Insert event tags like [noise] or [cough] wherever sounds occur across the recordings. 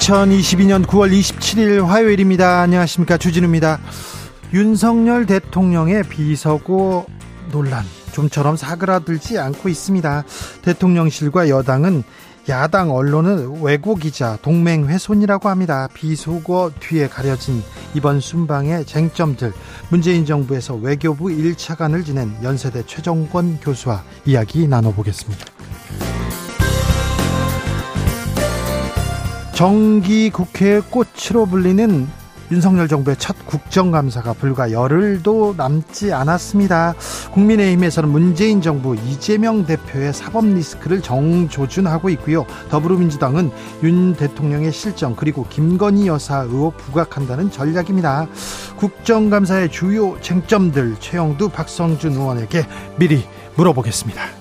2022년 9월 27일 화요일입니다. 안녕하십니까. 주진우입니다. 윤석열 대통령의 비서고 논란 좀처럼 사그라들지 않고 있습니다. 대통령실과 여당은 야당 언론은 기자 동맹 훼손이라고 합니다. 비속어 뒤에 가려진 이번 순방의 쟁점들 문재인 정부에서 외교부 1차관을 지낸 연세대 최정권 교수와 이야기 나눠보겠습니다. 정기 국회의 꽃으로 불리는 윤석열 정부의 첫 국정감사가 불과 열흘도 남지 않았습니다. 국민의힘에서는 문재인 정부 이재명 대표의 사법 리스크를 정조준하고 있고요. 더불어민주당은 윤 대통령의 실정 그리고 김건희 여사 의혹 부각한다는 전략입니다. 국정감사의 주요 쟁점들 최영두 박성준 의원에게 미리 물어보겠습니다.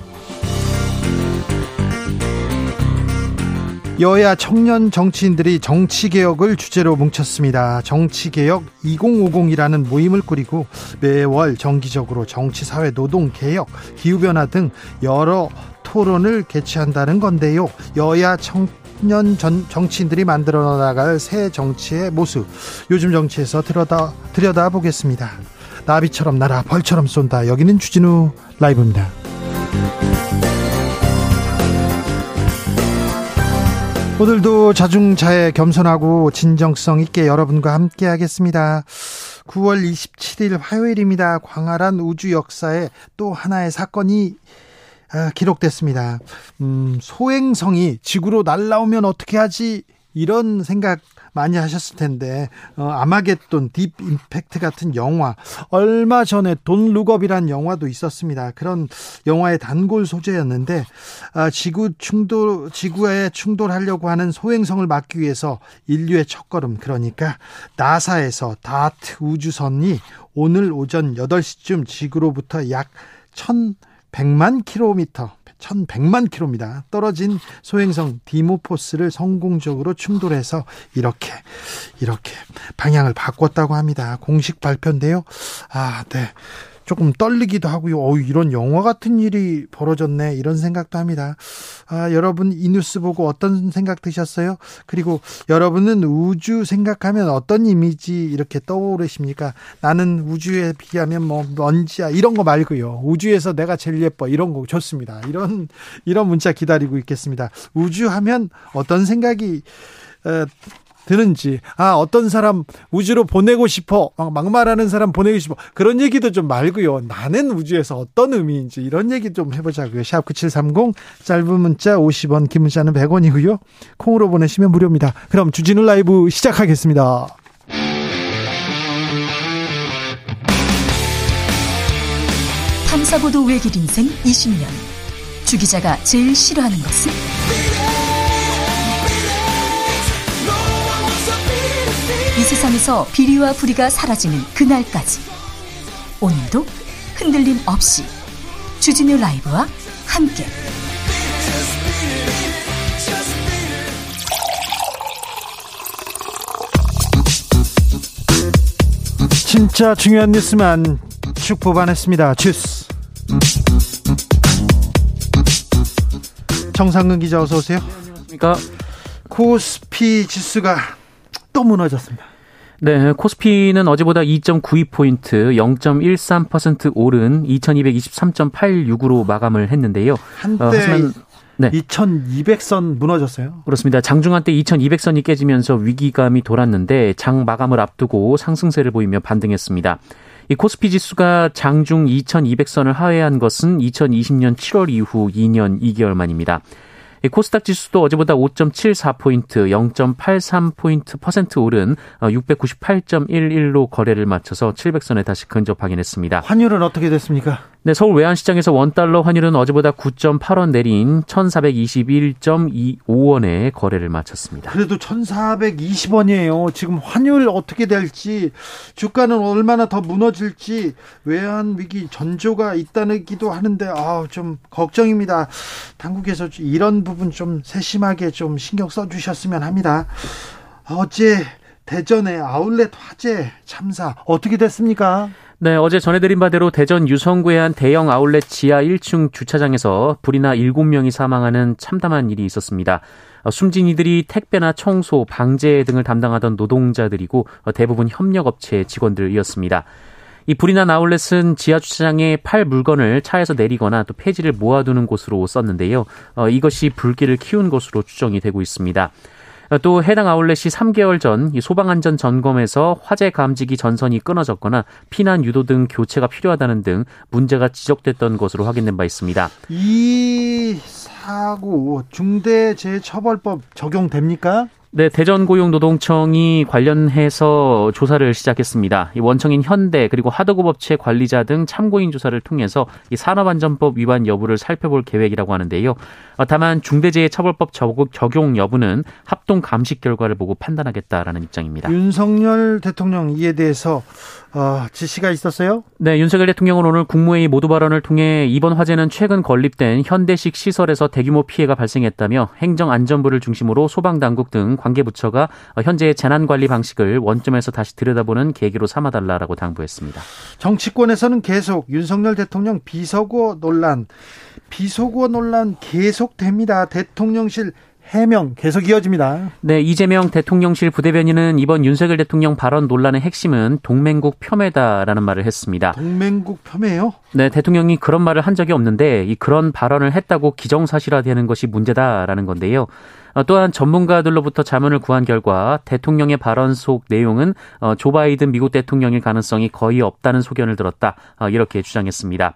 여야 청년 정치인들이 정치개혁을 주제로 뭉쳤습니다. 정치개혁 2050이라는 모임을 꾸리고 매월 정기적으로 정치, 사회, 노동, 개혁, 기후변화 등 여러 토론을 개최한다는 건데요. 여야 청년 전 정치인들이 만들어 나갈 새 정치의 모습, 요즘 정치에서 들여다, 들여다 보겠습니다. 나비처럼 날아 벌처럼 쏜다. 여기는 주진우 라이브입니다. 오늘도 자중자애 겸손하고 진정성 있게 여러분과 함께 하겠습니다. 9월 27일 화요일입니다. 광활한 우주 역사에 또 하나의 사건이 아, 기록됐습니다. 음, 소행성이 지구로 날라오면 어떻게 하지? 이런 생각 많이 하셨을 텐데 어, 아마겟돈 딥 임팩트 같은 영화 얼마 전에 돈 룩업이란 영화도 있었습니다. 그런 영화의 단골 소재였는데 아, 지구 충돌 지구에 충돌하려고 하는 소행성을 막기 위해서 인류의 첫걸음 그러니까 나사에서 다트 우주선이 오늘 오전 8시쯤 지구로부터 약 1100만 킬로미터 1100만 킬로입니다. 떨어진 소행성 디모포스를 성공적으로 충돌해서 이렇게 이렇게 방향을 바꿨다고 합니다. 공식 발표인데요. 아, 네. 조금 떨리기도 하고요. 어, 이런 영화 같은 일이 벌어졌네. 이런 생각도 합니다. 아, 여러분 이 뉴스 보고 어떤 생각 드셨어요? 그리고 여러분은 우주 생각하면 어떤 이미지 이렇게 떠오르십니까? 나는 우주에 비하면 뭐 먼지야 이런 거 말고요. 우주에서 내가 제일 예뻐 이런 거 좋습니다. 이런 이런 문자 기다리고 있겠습니다. 우주 하면 어떤 생각이 어, 드는지 아 어떤 사람 우주로 보내고 싶어 막 막말하는 사람 보내고 싶어. 그런 얘기도 좀 말고요. 나는 우주에서 어떤 의미인지 이런 얘기 좀 해보자고요. 샵9730 짧은 문자 50원 긴 문자는 100원이고요. 콩으로 보내시면 무료입니다. 그럼 주진우 라이브 시작하겠습니다. 탐사보도 외길 인생 20년. 주 기자가 제일 싫어하는 것은? 세상에서 비리와 부리가 사라지는 그날까지. 오늘도 흔들림 없이 주진우 라이브와 함께. 진짜 중요한 뉴스만 쭉 뽑아냈습니다. 주스. 정상근 기자 어서 오세요. 안녕하십니까? 코스피 지수가 또 무너졌습니다. 네, 코스피는 어제보다 2.92포인트, 0.13% 오른 2223.86으로 마감을 했는데요. 한때 어, 하지만 네. 2200선 무너졌어요. 그렇습니다. 장중한 때 2200선이 깨지면서 위기감이 돌았는데 장 마감을 앞두고 상승세를 보이며 반등했습니다. 이 코스피 지수가 장중 2200선을 하회한 것은 2020년 7월 이후 2년 2개월 만입니다. 코스닥 지수도 어제보다 5.74포인트, 0.83포인트 퍼센트 오른 698.11로 어, 거래를 마쳐서 700선에 다시 근접 확인했습니다. 환율은 어떻게 됐습니까? 네, 서울 외환시장에서 원달러 환율은 어제보다 9.8원 내린 1,421.25원에 거래를 마쳤습니다. 그래도 1,420원이에요. 지금 환율 어떻게 될지, 주가는 얼마나 더 무너질지, 외환 위기 전조가 있다기도 하는데, 아, 좀 걱정입니다. 당국에서 이런 부분 좀 세심하게 좀 신경 써 주셨으면 합니다. 어제 대전의 아울렛 화재 참사 어떻게 됐습니까? 네, 어제 전해드린 바대로 대전 유성구의 한 대형 아울렛 지하 1층 주차장에서 불이 나 7명이 사망하는 참담한 일이 있었습니다. 어, 숨진 이들이 택배나 청소, 방제 등을 담당하던 노동자들이고 어, 대부분 협력업체 직원들이었습니다. 이 불이 난 아울렛은 지하 주차장에 팔 물건을 차에서 내리거나 또 폐지를 모아두는 곳으로 썼는데요. 어, 이것이 불길을 키운 것으로 추정이 되고 있습니다. 또 해당 아울렛이 3개월 전 소방안전 점검에서 화재 감지기 전선이 끊어졌거나 피난 유도 등 교체가 필요하다는 등 문제가 지적됐던 것으로 확인된 바 있습니다. 이 사고 중대재해처벌법 적용됩니까? 네, 대전고용노동청이 관련해서 조사를 시작했습니다. 이 원청인 현대 그리고 하도급업체 관리자 등 참고인 조사를 통해서 이 산업안전법 위반 여부를 살펴볼 계획이라고 하는데요. 어, 다만 중대재해처벌법 적용 여부는 합동 감식 결과를 보고 판단하겠다라는 입장입니다. 윤석열 대통령 이에 대해서 어, 지시가 있었어요? 네, 윤석열 대통령은 오늘 국무회의 모두 발언을 통해 이번 화재는 최근 건립된 현대식 시설에서 대규모 피해가 발생했다며 행정안전부를 중심으로 소방당국 등 관계부처가 현재의 재난관리 방식을 원점에서 다시 들여다보는 계기로 삼아달라라고 당부했습니다. 정치권에서는 계속 윤석열 대통령 비서고 논란, 비서고 논란 계속됩니다. 대통령실 해명 계속 이어집니다. 네, 이재명 대통령실 부대변인은 이번 윤석열 대통령 발언 논란의 핵심은 동맹국 폄훼다라는 말을 했습니다. 동맹국 폄훼요? 네, 대통령이 그런 말을 한 적이 없는데 이 그런 발언을 했다고 기정사실화되는 것이 문제다라는 건데요. 어, 또한 전문가들로부터 자문을 구한 결과 대통령의 발언 속 내용은 어, 조 바이든 미국 대통령일 가능성이 거의 없다는 소견을 들었다. 어, 이렇게 주장했습니다.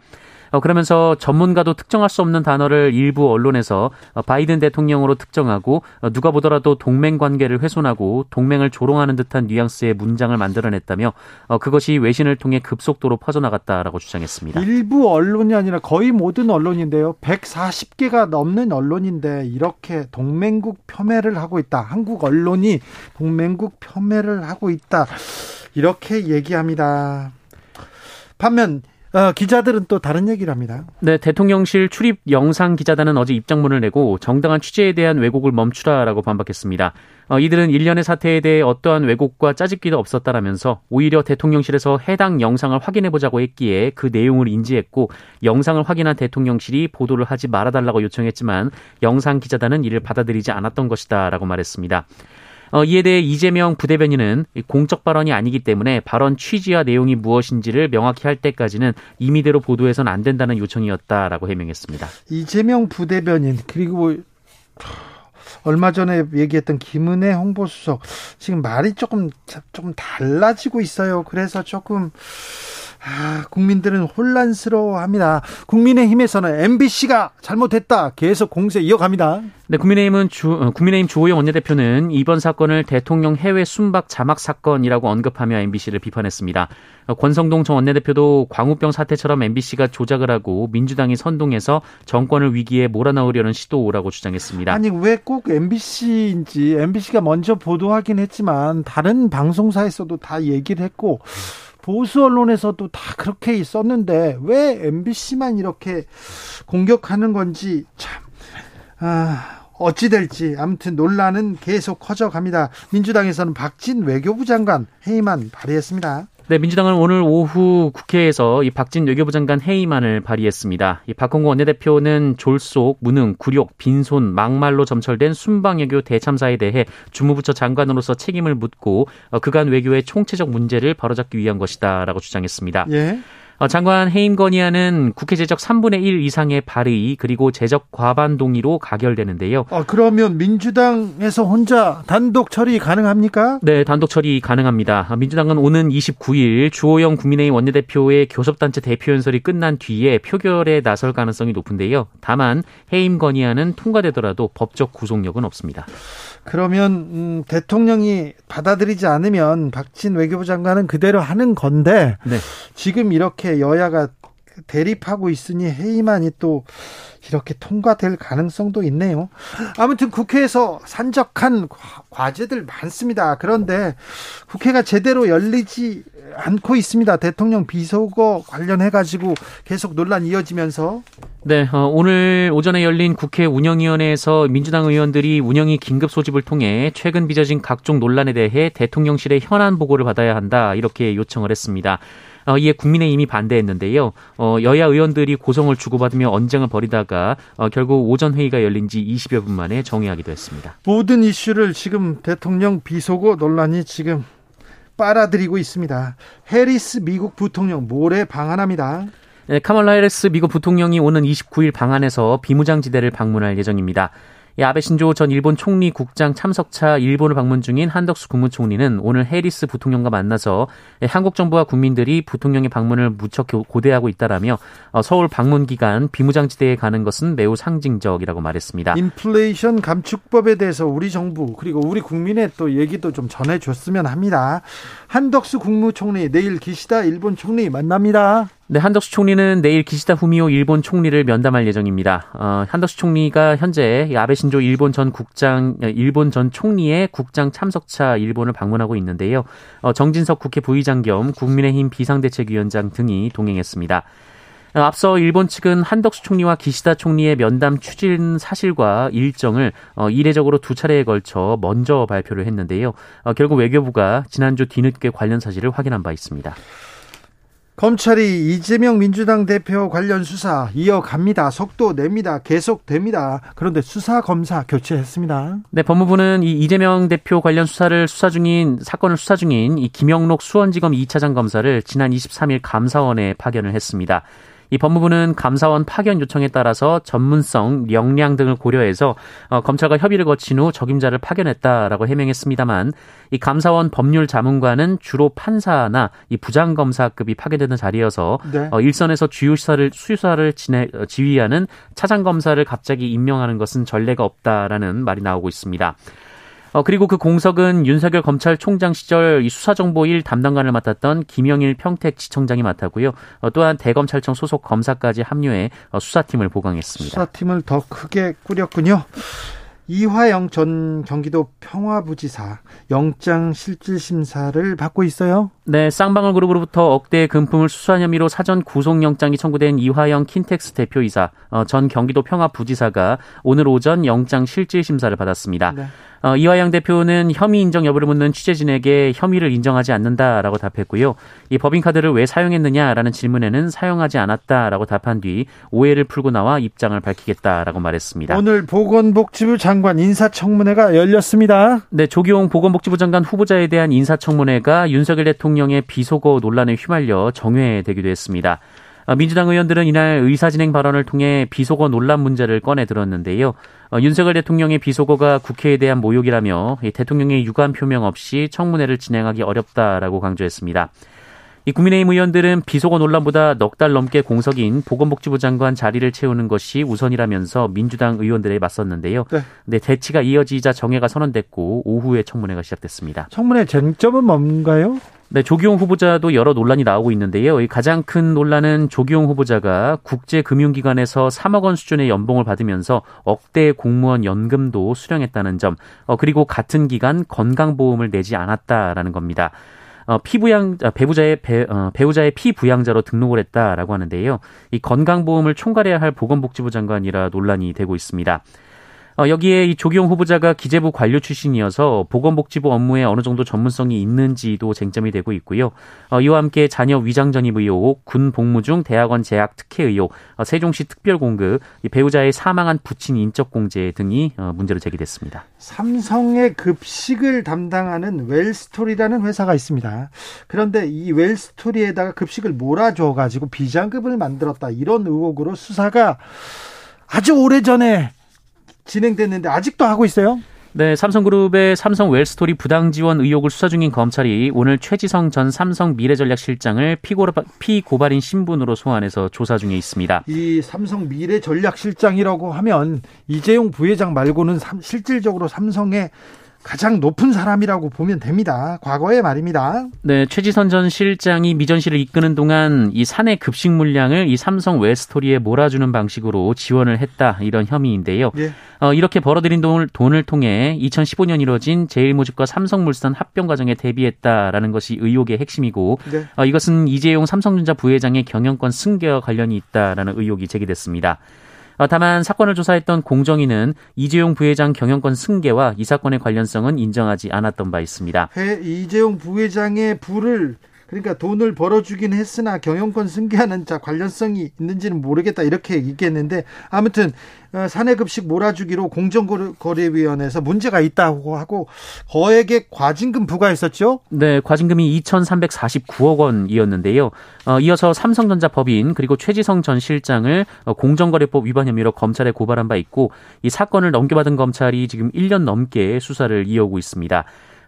어, 그러면서 전문가도 특정할 수 없는 단어를 일부 언론에서 어, 바이든 대통령으로 특정하고 어, 누가 보더라도 동맹 관계를 훼손하고 동맹을 조롱하는 듯한 뉘앙스의 문장을 만들어냈다며 그것이 외신을 통해 급속도로 퍼져나갔다라고 주장했습니다. 일부 언론이 아니라 거의 모든 언론인데요. 140개가 넘는 언론인데 이렇게 동맹국 폄훼를 하고 있다. 한국 언론이 동맹국 폄훼를 하고 있다. 이렇게 얘기합니다. 반면 어, 기자들은 또 다른 얘기를 합니다. 네, 대통령실 출입 영상 기자단은 어제 입장문을 내고 정당한 취재에 대한 왜곡을 멈추라라고 반박했습니다. 어, 이들은 일련의 사태에 대해 어떠한 왜곡과 짜집기도 없었다라면서 오히려 대통령실에서 해당 영상을 확인해보자고 했기에 그 내용을 인지했고 영상을 확인한 대통령실이 보도를 하지 말아달라고 요청했지만 영상 기자단은 이를 받아들이지 않았던 것이다라고 말했습니다. 어, 이에 대해 이재명 부대변인은 공적 발언이 아니기 때문에 발언 취지와 내용이 무엇인지를 명확히 할 때까지는 임의대로 보도해서는 안 된다는 요청이었다라고 해명했습니다. 이재명 부대변인 그리고 얼마 전에 얘기했던 김은혜 홍보수석 지금 말이 조금 조금 달라지고 있어요. 그래서 조금 아, 국민들은 혼란스러워합니다. 국민의힘에서는 MBC가 잘못했다. 계속 공세 이어갑니다. 네, 국민의힘은 주, 어, 국민의힘 주호영 원내대표는 이번 사건을 대통령 해외 순박 자막 사건이라고 언급하며 MBC를 비판했습니다. 어, 권성동 전 원내대표도 광우병 사태처럼 MBC가 조작을 하고 민주당이 선동해서 정권을 위기에 몰아넣으려는 시도라고 주장했습니다. 아니 왜 꼭 MBC인지 MBC가 먼저 보도하긴 했지만 다른 방송사에서도 다 얘기를 했고 보수 언론에서도 다 그렇게 있었는데 왜 MBC만 이렇게 공격하는 건지 참 아, 어찌 될지 아무튼 논란은 계속 커져갑니다. 민주당에서는 박진 외교부 장관 회의만 발의했습니다. 네, 민주당은 오늘 오후 국회에서 이 박진 외교부 장관 회의만을 발의했습니다. 이 박홍구 원내대표는 졸속, 무능, 굴욕, 빈손, 막말로 점철된 순방외교 대참사에 대해 주무부처 장관으로서 책임을 묻고 어, 그간 외교의 총체적 문제를 바로잡기 위한 것이다라고 주장했습니다. 예. 어, 장관 해임 건의안은 국회 제적 3분의 1 이상의 발의 그리고 제적 과반 동의로 가결되는데요. 아, 그러면 민주당에서 혼자 단독 처리 가능합니까? 네, 단독 처리 가능합니다. 민주당은 오는 29일 주호영 국민의힘 원내대표의 교섭단체 대표연설이 끝난 뒤에 표결에 나설 가능성이 높은데요. 다만 해임 건의안은 통과되더라도 법적 구속력은 없습니다. 그러면 음, 대통령이 받아들이지 않으면 박진 외교부 장관은 그대로 하는 건데 네. 지금 이렇게 여야가 대립하고 있으니 해임안이 또 이렇게 통과될 가능성도 있네요. 아무튼 국회에서 산적한 과제들 많습니다. 그런데 국회가 제대로 열리지 않고 있습니다. 대통령 비서거 관련해 가지고 계속 논란 이어지면서 네, 어, 오늘 오전에 열린 국회 운영위원회에서 민주당 의원들이 운영위 긴급 소집을 통해 최근 빚어진 각종 논란에 대해 대통령실의 현안 보고를 받아야 한다 이렇게 요청을 했습니다. 어, 이에 국민의힘이 반대했는데요. 어, 여야 의원들이 고성을 주고받으며 언쟁을 벌이다가 어, 결국 오전 회의가 열린 지 20여 분 만에 정의하기도 했습니다. 모든 이슈를 지금 대통령 비속어 논란이 지금 빨아들이고 있습니다. 해리스 미국 부통령 모레 방한합니다. 네, 카멀라 해리스 미국 부통령이 오는 29일 방한해서 비무장지대를 방문할 예정입니다. 아베 신조 전 일본 총리 국장 참석차 일본을 방문 중인 한덕수 국무총리는 오늘 해리스 부통령과 만나서 한국 정부와 국민들이 부통령의 방문을 무척 고대하고 있다라며 어, 서울 방문 기간 비무장지대에 가는 것은 매우 상징적이라고 말했습니다. 인플레이션 감축법에 대해서 우리 정부 그리고 우리 국민의 또 얘기도 좀 전해줬으면 합니다. 한덕수 국무총리 내일 기시다 일본 총리 만납니다. 네, 한덕수 총리는 내일 기시다 후미오 일본 총리를 면담할 예정입니다. 어, 한덕수 총리가 현재 아베 신조 일본 전 국장, 일본 전 총리의 국장 참석차 일본을 방문하고 있는데요. 어, 정진석 국회 부의장 겸 국민의힘 비상대책위원장 등이 동행했습니다. 어, 앞서 일본 측은 한덕수 총리와 기시다 총리의 면담 추진 사실과 일정을 어, 이례적으로 두 차례에 걸쳐 먼저 발표를 했는데요. 어, 결국 외교부가 지난주 뒤늦게 관련 사실을 확인한 바 있습니다. 검찰이 이재명 민주당 대표 관련 수사 이어갑니다. 속도 냅니다. 계속됩니다. 그런데 수사 검사 교체했습니다. 네, 법무부는 이 이재명 대표 관련 수사를 수사 중인 사건을 수사 중인 이 김영록 수원지검 2차장 검사를 지난 23일 감사원에 파견을 했습니다. 이 법무부는 감사원 파견 요청에 따라서 전문성, 역량 등을 고려해서 어, 검찰과 협의를 거친 후 적임자를 파견했다라고 해명했습니다만 이 감사원 법률 자문관은 주로 판사나 이 부장검사급이 파견되는 자리여서 네. 어, 일선에서 주요 수사를 수사를 진해, 어, 지휘하는 차장 검사를 갑자기 임명하는 것은 전례가 없다라는 말이 나오고 있습니다. 어, 그리고 그 공석은 윤석열 검찰총장 시절 수사정보 1 담당관을 맡았던 김영일 평택 지청장이 맡았고요. 어, 또한 대검찰청 소속 검사까지 합류해 어, 수사팀을 보강했습니다. 수사팀을 더 크게 꾸렸군요. 이화영 전 경기도 평화부지사 영장 실질 심사를 받고 있어요. 네, 쌍방울 그룹으로부터 억대 금품을 수수한 혐의로 사전 구속영장이 청구된 이화영 킨텍스 대표이사 어, 전 경기도 평화부지사가 오늘 오전 영장 실질 심사를 받았습니다. 네. 어, 이화영 대표는 혐의 인정 여부를 묻는 취재진에게 혐의를 인정하지 않는다라고 답했고요. 이 법인카드를 왜 사용했느냐라는 질문에는 사용하지 않았다라고 답한 뒤 오해를 풀고 나와 입장을 밝히겠다라고 말했습니다. 오늘 보건복지부 장관 인사청문회가 열렸습니다. 네, 조기용 보건복지부 장관 후보자에 대한 인사청문회가 윤석열 대통령 의 비속어 논란에 휘말려 정회되기도 했습니다. 어, 민주당 의원들은 이날 의사진행 발언을 통해 비속어 논란 문제를 꺼내 들었는데요. 어, 윤석열 대통령의 비속어가 국회에 대한 모욕이라며 대통령의 유감 표명 없이 청문회를 진행하기 어렵다라고 강조했습니다. 이 국민의힘 의원들은 비속어 논란보다 넉 달 넘게 공석인 보건복지부 장관 자리를 채우는 것이 우선이라면서 민주당 의원들에 맞섰는데요. 네. 네, 대치가 이어지자 정회가 선언됐고 오후에 청문회가 시작됐습니다. 청문회 쟁점은 뭔가요? 네, 조기용 후보자도 여러 논란이 나오고 있는데요. 가장 큰 논란은 조기용 후보자가 국제금융기관에서 3억 원 수준의 연봉을 받으면서 억대 공무원 연금도 수령했다는 점, 어, 그리고 같은 기간 건강보험을 내지 않았다라는 겁니다. 어, 피부양 아, 배우자의 배, 어, 배우자의 피부양자로 등록을 했다라고 하는데요. 이 건강보험을 총괄해야 할 보건복지부 장관이라 논란이 되고 있습니다. 어, 여기에 이 조기용 후보자가 기재부 관료 출신이어서 보건복지부 업무에 어느 정도 전문성이 있는지도 쟁점이 되고 있고요. 어, 이와 함께 자녀 위장 전입 의혹, 군 복무 중 대학원 재학 특혜 의혹, 어, 세종시 특별 공급, 배우자의 사망한 부친 인적 공제 등이 어, 문제로 제기됐습니다. 삼성의 급식을 담당하는 웰스토리라는 회사가 있습니다. 그런데 이 웰스토리에다가 급식을 몰아줘 가지고 비자금을 만들었다 이런 의혹으로 수사가 아주 오래 전에 진행됐는데 아직도 하고 있어요? 네, 삼성그룹의 삼성 웰스토리 부당 지원 의혹을 수사 중인 검찰이 오늘 최지성 전 삼성 미래전략실장을 피고발 인 신분으로 소환해서 조사 중에 있습니다. 이 삼성 미래전략실장이라고 하면 이재용 부회장 말고는 실질적으로 삼성의 가장 높은 사람이라고 보면 됩니다. 과거의 말입니다. 네, 최지선 전 실장이 미전실을 이끄는 동안 이 사내 급식 물량을 이 삼성 웨스토리에 몰아주는 방식으로 지원을 했다 이런 혐의인데요. 예. 어, 이렇게 벌어들인 돈을, 돈을 통해 2015년 이뤄진 제일모직과 삼성물산 합병 과정에 대비했다라는 것이 의혹의 핵심이고 네. 어, 이것은 이재용 삼성전자 부회장의 경영권 승계와 관련이 있다라는 의혹이 제기됐습니다. 어, 다만 사건을 조사했던 공정위는 이재용 부회장 경영권 승계와 이 사건의 관련성은 인정하지 않았던 바 있습니다. 이재용 부회장의 부를 그러니까 돈을 벌어주긴 했으나 경영권 승계하는 자 관련성이 있는지는 모르겠다 이렇게 얘기했는데 아무튼 어, 사내급식 몰아주기로 공정거래위원회에서 문제가 있다고 하고 거액의 과징금 부과했었죠? 네, 과징금이 2,349억 원이었는데요. 어, 이어서 삼성전자 법인 그리고 최지성 전 실장을 어, 공정거래법 위반 혐의로 검찰에 고발한 바 있고 이 사건을 넘겨받은 검찰이 지금 1년 넘게 수사를 이어오고 있습니다.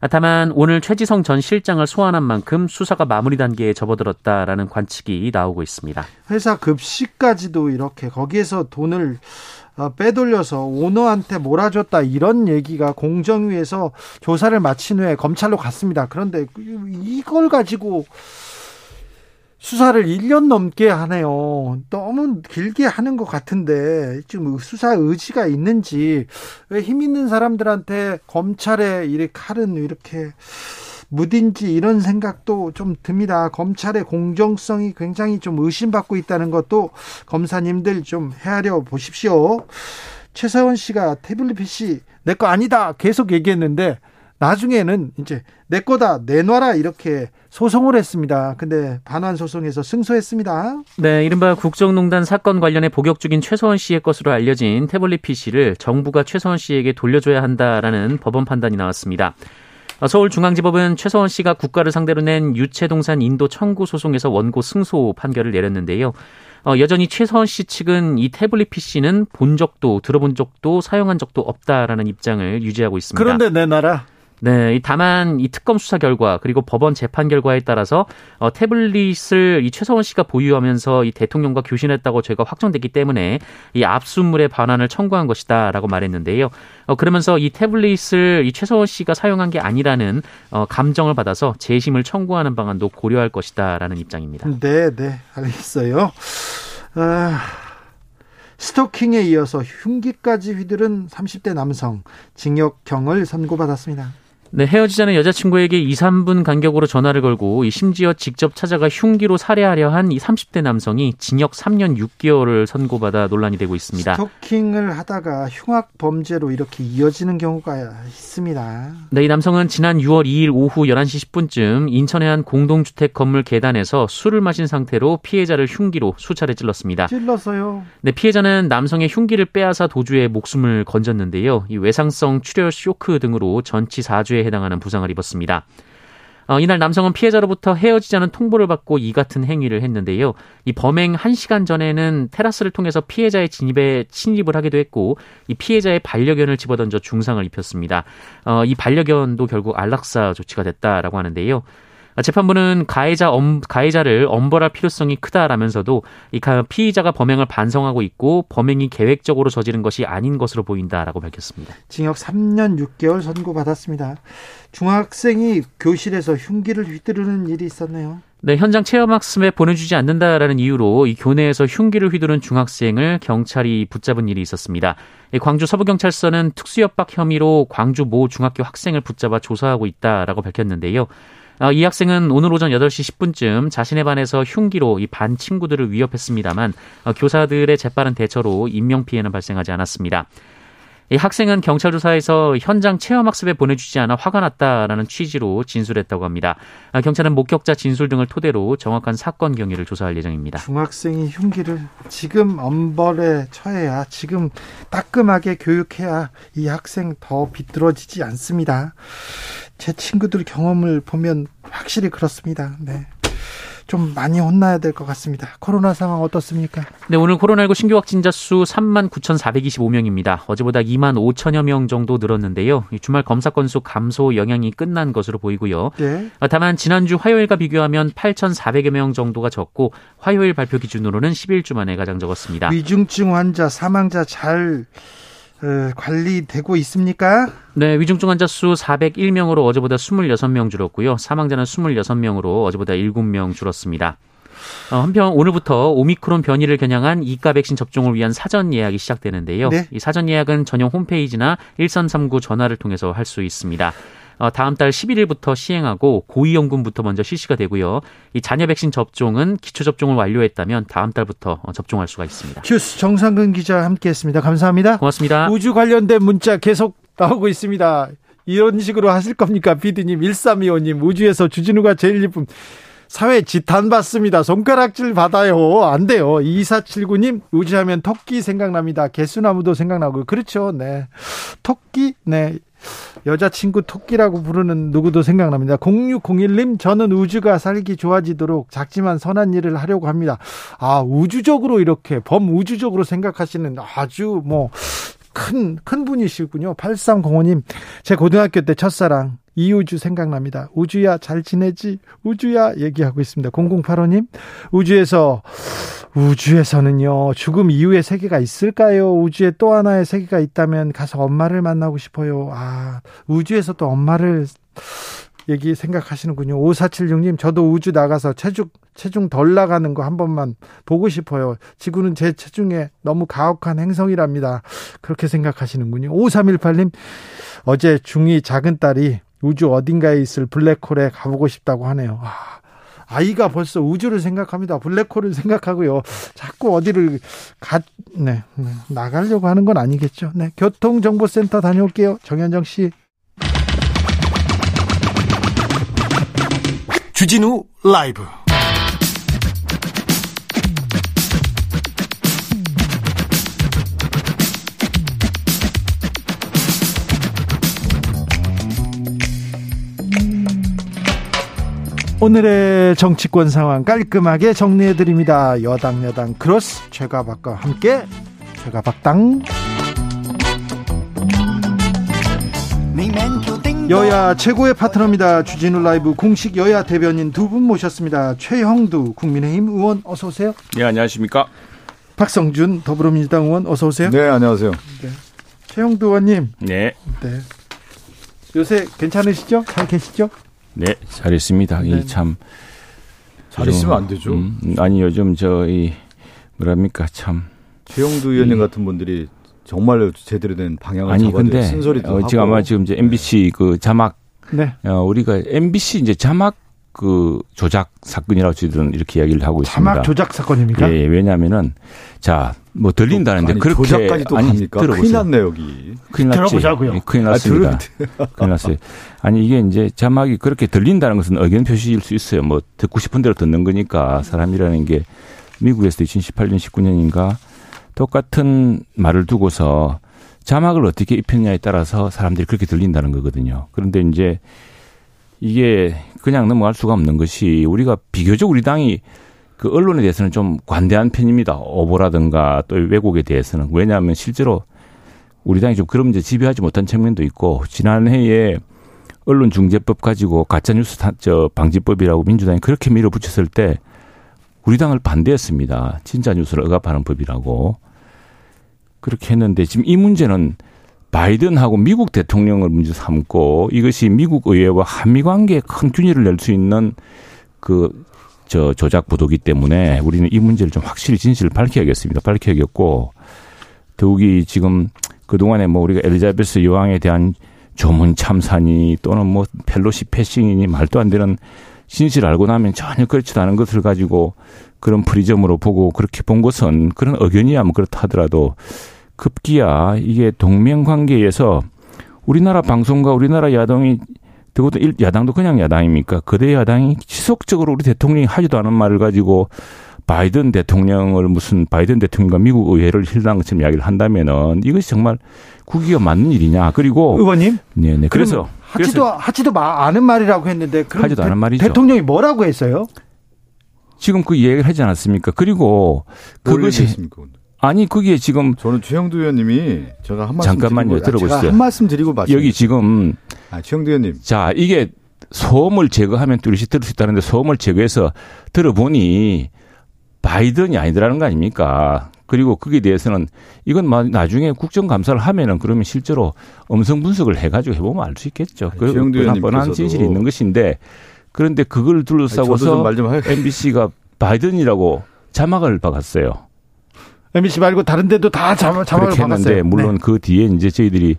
다만 오늘 최지성 전 실장을 소환한 만큼 수사가 마무리 단계에 접어들었다라는 관측이 나오고 있습니다. 회사 급식까지도 이렇게 거기에서 돈을 어, 빼돌려서 오너한테 몰아줬다 이런 얘기가 공정위에서 조사를 마친 후에 검찰로 갔습니다. 그런데 이걸 가지고 수사를 1년 넘게 하네요. 너무 길게 하는 것 같은데 지금 수사 의지가 있는지 왜 힘 있는 사람들한테 검찰의 이 칼은 이렇게 무딘지 이런 생각도 좀 듭니다. 검찰의 공정성이 굉장히 좀 의심받고 있다는 것도 검사님들 좀 헤아려 보십시오. 최서원 씨가 태블릿 PC 내 거 아니다 계속 얘기했는데 나중에는 이제 내 거다 내놔라 이렇게 소송을 했습니다. 근데 반환 소송에서 승소했습니다. 네, 이른바 국정농단 사건 관련해 복역 중인 최소원 씨의 것으로 알려진 태블릿 PC를 정부가 최소원 씨에게 돌려줘야 한다라는 법원 판단이 나왔습니다. 서울중앙지법은 최소원 씨가 국가를 상대로 낸 유체동산 인도 청구 소송에서 원고 승소 판결을 내렸는데요. 어, 여전히 최서원 씨 측은 이 태블릿 PC는 본 적도 들어본 적도 사용한 적도 없다라는 입장을 유지하고 있습니다. 그런데 내 나라 네, 다만 이 특검 수사 결과 그리고 법원 재판 결과에 따라서 어, 태블릿을 이 최서원 씨가 보유하면서 이 대통령과 교신했다고 죄가 확정됐기 때문에 이 압수물의 반환을 청구한 것이다라고 말했는데요. 어, 그러면서 이 태블릿을 이 최서원 씨가 사용한 게 아니라는 어, 감정을 받아서 재심을 청구하는 방안도 고려할 것이다라는 입장입니다. 네, 네, 알겠어요. 아... 스토킹에 이어서 흉기까지 휘두른 30대 남성 징역형을 선고받았습니다. 네, 헤어지자는 여자친구에게 2, 3분 간격으로 전화를 걸고 심지어 직접 찾아가 흉기로 살해하려 한 이 30대 남성이 징역 3년 6개월을 선고받아 논란이 되고 있습니다. 스토킹을 하다가 흉악 범죄로 이렇게 이어지는 경우가 있습니다. 네, 이 남성은 지난 6월 2일 오후 11시 10분쯤 인천의 한 공동주택 건물 계단에서 술을 마신 상태로 피해자를 흉기로 수차례 찔렀습니다. 찔렀어요. 네, 피해자는 남성의 흉기를 빼앗아 도주해 목숨을 건졌는데요. 이 외상성 출혈 쇼크 등으로 전치 4주에 해당하는 부상을 입었습니다. 어, 이날 남성은 피해자로부터 헤어지자는 통보를 받고 이 같은 행위를 했는데요. 이 범행 1시간 전에는 테라스를 통해서 피해자의 진입에 침입을 하기도 했고 이 피해자의 반려견을 집어던져 중상을 입혔습니다. 어, 이 반려견도 결국 안락사 조치가 됐다라고 하는데요. 재판부는 가해자 엄, 가해자를 엄벌할 필요성이 크다라면서도 이 피의자가 범행을 반성하고 있고 범행이 계획적으로 저지른 것이 아닌 것으로 보인다라고 밝혔습니다. 징역 3년 6개월 선고받았습니다. 중학생이 교실에서 흉기를 휘두르는 일이 있었네요. 네, 현장 체험학습에 보내주지 않는다라는 이유로 이 교내에서 흉기를 휘두른 중학생을 경찰이 붙잡은 일이 있었습니다. 광주 서부경찰서는 특수협박 혐의로 광주 모 중학교 학생을 붙잡아 조사하고 있다라고 밝혔는데요. 어, 이 학생은 오늘 오전 8시 10분쯤 자신의 반에서 흉기로 이 반 친구들을 위협했습니다만 어, 교사들의 재빠른 대처로 인명피해는 발생하지 않았습니다. 이 학생은 경찰 조사에서 현장 체험 학습에 보내주지 않아 화가 났다라는 취지로 진술했다고 합니다. 아, 경찰은 목격자 진술 등을 토대로 정확한 사건 경위를 조사할 예정입니다. 중학생이 흉기를 지금 엄벌에 처해야 지금 따끔하게 교육해야 이 학생 더 비뚤어지지 않습니다. 제 친구들 경험을 보면 확실히 그렇습니다. 네. 좀 많이 혼나야 될 것 같습니다. 코로나 상황 어떻습니까? 네, 오늘 코로나19 신규 확진자 수 3만 9,425명입니다. 어제보다 2만 5천여 명 정도 늘었는데요. 주말 검사 건수 감소 영향이 끝난 것으로 보이고요. 네. 다만 지난주 화요일과 비교하면 8,400여 명 정도가 적고 화요일 발표 기준으로는 11주 만에 가장 적었습니다. 위중증 환자 사망자 잘 관리되고 있습니까? 네, 위중증 환자 수 401명으로 어제보다 26명 줄었고요. 사망자는 26명으로 어제보다 7명 줄었습니다. 어, 한편 오늘부터 오미크론 변이를 겨냥한 이가 백신 접종을 위한 사전 예약이 시작되는데요. 네. 이 사전 예약은 전용 홈페이지나 1339 전화를 통해서 할 수 있습니다. 어, 다음 달 11일부터 시행하고 고위험군부터 먼저 실시가 되고요. 이 자녀 백신 접종은 기초 접종을 완료했다면 다음 달부터 어, 접종할 수가 있습니다. 뉴스 정상근 기자 함께했습니다. 감사합니다. 고맙습니다. 우주 관련된 문자 계속 나오고 있습니다. 이런 식으로 하실 겁니까, 피디님? 1325님, 우주에서 주진우가 제일 예쁨. 사회 지탄 받습니다. 손가락질 받아요. 안 돼요. 2479님, 우주하면 토끼 생각납니다. 계수나무도 생각나고. 그렇죠. 네. 토끼? 네. 여자친구 토끼라고 부르는 누구도 생각납니다. 0601님, 저는 우주가 살기 좋아지도록 작지만 선한 일을 하려고 합니다. 아, 우주적으로 이렇게 범우주적으로 생각하시는 아주 뭐, 큰, 큰 분이시군요. 8305님, 제 고등학교 때 첫사랑, 이우주 생각납니다. 우주야, 잘 지내지? 우주야, 얘기하고 있습니다. 0085님, 우주에서, 우주에서는요, 죽음 이후의 세계가 있을까요? 우주에 또 하나의 세계가 있다면 가서 엄마를 만나고 싶어요. 아, 우주에서 또 엄마를 얘기 생각하시는군요. 5476님, 저도 우주 나가서 체중, 체중 덜 나가는 거 한 번만 보고 싶어요. 지구는 제 체중에 너무 가혹한 행성이랍니다. 그렇게 생각하시는군요. 5318님, 어제 중2 작은 딸이 우주 어딘가에 있을 블랙홀에 가보고 싶다고 하네요. 아, 아이가 벌써 우주를 생각합니다. 블랙홀을 생각하고요. 자꾸 어디를 가, 네, 네, 나가려고 하는 건 아니겠죠. 네, 교통정보센터 다녀올게요. 정현정 씨. 주진우 라이브. 오늘의 정치권 상황 깔끔하게 정리해 드립니다. 여당 여당 크로스 최가박과 함께 최가박당 여야 최고의 파트너입니다. 주진우 라이브 공식 여야 대변인 두 분 모셨습니다. 최형두 국민의힘 의원 어서 오세요. 네 안녕하십니까. 박성준 더불어민주당 의원 어서 오세요. 네 안녕하세요. 네. 최형두 의원님. 네. 네. 요새 괜찮으시죠? 잘 계시죠? 네, 잘했습니다. 네. 이참 잘 있으면 안 되죠. 음, 아니 요즘 저희 뭐랍니까 참 최영두 의원님 이, 같은 분들이 정말 제대로 된 방향을 아니 근데 쓴소리도 어, 지금 아마 지금 이제 MBC 그 자막 네. 어, 우리가 MBC 이제 자막 그 조작 사건이라고 저희들은 이렇게 이야기를 하고 있습니다. 자막 조작 사건입니까? 예, 예 왜냐하면은 자, 뭐 들린다는데 아니, 그렇게 조작까지 또 아니, 합니까? 들어보세요. 큰일 났네 여기. 큰일 났지. 들어보자고요. 예, 큰일 났습니다. 아, [laughs] 큰일 났어요. 아니 이게 이제 자막이 그렇게 들린다는 것은 의견 표시일 수 있어요. 뭐 듣고 싶은 대로 듣는 거니까 사람이라는 게 미국에서 2018년 19년인가 똑같은 말을 두고서 자막을 어떻게 입혔냐에 따라서 사람들이 그렇게 들린다는 거거든요. 그런데 이제 이게 그냥 넘어갈 수가 없는 것이 우리가 비교적 우리 당이 그 언론에 대해서는 좀 관대한 편입니다. 오보라든가 또 왜곡에 대해서는. 왜냐하면 실제로 우리 당이 좀 그런 문제 지배하지 못한 측면도 있고 지난해에 언론중재법 가지고 가짜뉴스 저 방지법이라고 민주당이 그렇게 밀어붙였을 때 우리 당을 반대했습니다. 진짜 뉴스를 억압하는 법이라고. 그렇게 했는데 지금 이 문제는 바이든하고 미국 대통령을 문제 삼고 이것이 미국 의회와 한미 관계에 큰 균열을 낼 수 있는 그 저 조작 보도기 때문에 우리는 이 문제를 좀 확실히 진실을 밝혀야겠습니다. 밝혀야겠고 더욱이 지금 그동안에 뭐 우리가 엘리자베스 여왕에 대한 조문 참사니 또는 뭐 펠로시 패싱이니 말도 안 되는 진실을 알고 나면 전혀 그렇지도 않은 것을 가지고 그런 프리즘으로 보고 그렇게 본 것은 그런 의견이야 뭐 그렇다 하더라도 급기야 이게 동맹 관계에서 우리나라 방송과 우리나라 야당이 그것도 일, 야당도 그냥 야당입니까? 거대 야당이 지속적으로 우리 대통령이 하지도 않은 말을 가지고 바이든 대통령을 무슨 바이든 대통령과 미국 의회를 힐난 것처럼 이야기를 한다면은 이것이 정말 국익에 맞는 일이냐. 그리고 의원님. 네네. 그래서 하지도 그래서 하지도 마, 않은 말이라고 했는데 그럼 하지도 않은 말이죠. 대통령이 뭐라고 했어요? 지금 그 얘기를 하지 않았습니까? 그리고 그것이 얘기했습니까? 아니 그게 지금 저는 최영두 의원님이 제가 한 말씀 잠깐만요. 드리고, 들어보시죠. 한 말씀 드리고 말씀 여기 지금 아, 최영두 의원님 자 이게 소음을 제거하면 뚜렷이 들을 수 있다는데 소음을 제거해서 들어보니 바이든이 아니더라는 거 아닙니까? 그리고 거기에 대해서는 이건 나중에 국정감사를 하면은 그러면 실제로 음성 분석을 해가지고 해보면 알 수 있겠죠. 아니, 최영두 뻔한, 진실이 있는 것인데 그런데 그걸 둘러싸고서 말좀 할 MBC가 바이든이라고 자막을 박았어요. MBC 말고 다른 데도 다 자막, 자막을 그렇게 했는데 박았어요. 물론 네. 그 뒤에 이제 저희들이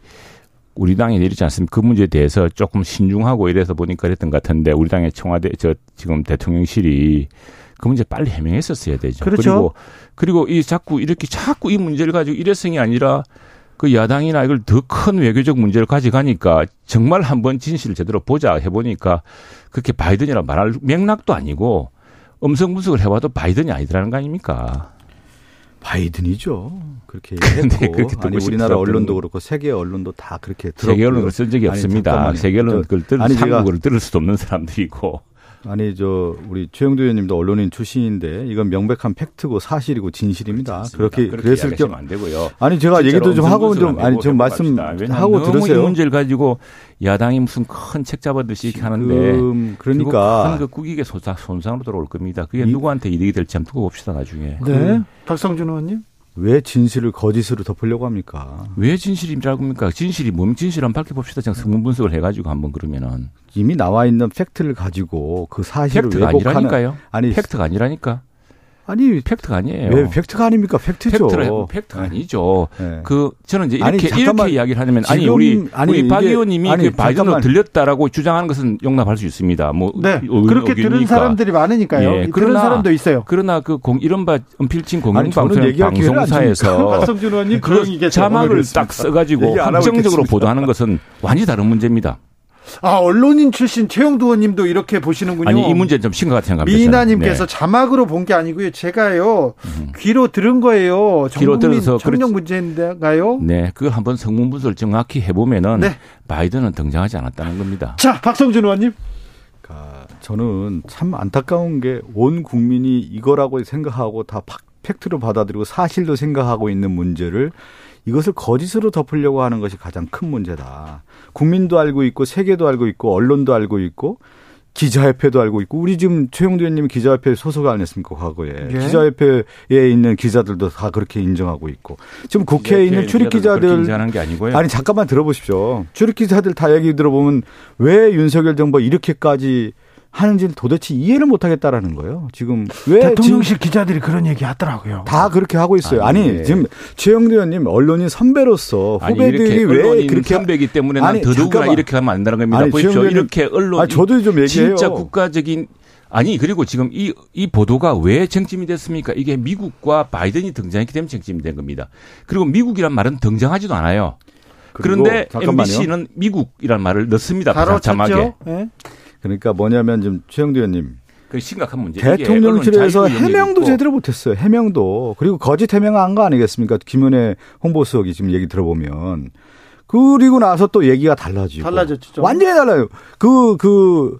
우리 당이 내리지 않습니까? 그 문제에 대해서 조금 신중하고 이래서 보니까 그랬던 것 같은데 우리 당의 청와대 저 지금 대통령실이 그 문제 빨리 해명했었어야 되죠. 그렇죠. 리고 그리고 이 자꾸 이렇게 자꾸 이 문제를 가지고 일회성이 아니라 그 야당이나 이걸 더 큰 외교적 문제를 가져가니까 정말 한번 진실을 제대로 보자 해보니까 그렇게 바이든이라 말할 맥락도 아니고 음성 분석을 해봐도 바이든이 아니더라는 거 아닙니까? 바이든이죠. 그렇게 [laughs] 근데 얘기했고 그렇게 아니 우리나라 언론도 거. 그렇고 세계 언론도 다 그렇게 세계 들었고요. 언론을 쓴 적이 아니, 없습니다. 잠깐만요. 세계 언론 저- 그걸 들을 아니, 한국어를 들을 수도 없는 사람들이고 아니 저 우리 최영두 의원님도 언론인 출신인데 이건 명백한 팩트고 사실이고 진실입니다. 그렇게 그랬을 경우 안 되고요. 아니 제가 얘기도 좀 하고 좀 아니 좀 말씀 하고 들으세요. 문제를 가지고 야당이 무슨 큰 책 잡아듯이 이렇게 하는데 그러니까 큰그 국익의 손상, 손상으로 돌아올 겁니다. 그게 이- 누구한테 이득이 될지 한번 두고 봅시다 나중에. 네. 박성준 의원님. 왜 진실을 거짓으로 덮으려고 합니까? 왜 진실이라고 합니까? 진실이 뭔 진실 한번 밝혀봅시다. 그냥 성분 분석을 해가지고 한번 그러면은 이미 나와 있는 팩트를 가지고 그 사실을 팩트가 왜곡하는 아니라니까요. 아니 팩트가 아니라니까. 아니 팩트가 아니에요. 왜 팩트가 아닙니까? 팩트죠. 팩트가, 팩트가 아니죠. 네. 그 저는 이제 아니, 이렇게 잠깐만. 이렇게 이야기를 하냐면 아니 우리 아니, 우리 박 의원님이 아니, 그 바이든으로 잠깐만. 들렸다라고 주장하는 것은 용납할 수 있습니다. 뭐 네. 의- 그렇게 들은 의견이니까. 사람들이 많으니까요. 예, 들은 그러나- 사람도 있어요. 그러나 그 공, 이른바 은필친 아니, 공영방송 방송사에서 [laughs] 박성준 의원님 그. 자막을. 딱 써가지고 확정적으로. 보도하는 것은 완전히 다른 문제입니다. 아 언론인 출신 최영두 의원님도 이렇게 보시는군요. 아니 이 문제는 좀 심각하게 생각합니다. 미나님께서 저는. 자막으로 본 게 아니고요. 제가요 귀로 들은 거예요. 음. 귀로 들어서 청년. 문제인가요? 네, 네, 그걸 한번 성문 분석을 정확히 해보면은 네. 바이든은 등장하지 않았다는 겁니다. 자 박성준 의원님. 그러니까 저는 참 안타까운 게 온 국민이 이거라고 생각하고 다 팍- 팩트로 받아들이고 사실로 생각하고 있는 문제를 이것을 거짓으로 덮으려고 하는 것이 가장 큰 문제다. 국민도 알고 있고 세계도 알고 있고 언론도 알고 있고 기자협회도 알고 있고 우리 지금 최영두 의원님이 기자협회 소속 아니었습니까 과거에 예. 기자협회에 있는 기자들도 다 그렇게 인정하고 있고 지금 국회에 있는 출입 기자들. 아니 잠깐만 들어보십시오. 출입 기자들 다 얘기 들어보면 왜 윤석열 정부 가 이렇게까지 하는지를 도대체 이해를 못하겠다라는 거예요. 지금 왜 지금 대통령실 기자들이 그런 얘기 하더라고요. 다 그렇게 하고 있어요. 아니, 아니, 네. 지금 최영두 의원님 언론인 선배로서 아니, 후배들이 이렇게 왜 언론인 그렇게 선배이기 때문에 난 더더욱이나. 이렇게 하면 안 된다는 겁니다. 아니, 보십시오. 지금 이렇게 언론 아, 저도 좀 얘기해요. 진짜 국가적인 아니 그리고 지금 이 이 보도가 왜 쟁점이 됐습니까? 이게 미국과 바이든이 등장했기 때문에 쟁점이 된 겁니다. 그리고 미국이란 말은 등장하지도 않아요. 그런데 잠깐만요. MBC는 미국이란 말을 넣습니다. 바로. 쳤죠. 예? 그러니까 뭐냐면 지금 최영두 의원님 그 심각한 문제. 대통령실에서 해명도 있고 제대로 못했어요. 해명도 그리고 거짓 해명한 거 아니겠습니까? 김은혜 홍보수석이 지금 얘기 들어보면 그리고 나서 또 얘기가 달라지고 달라졌죠. 좀. 완전히 달라요. 그그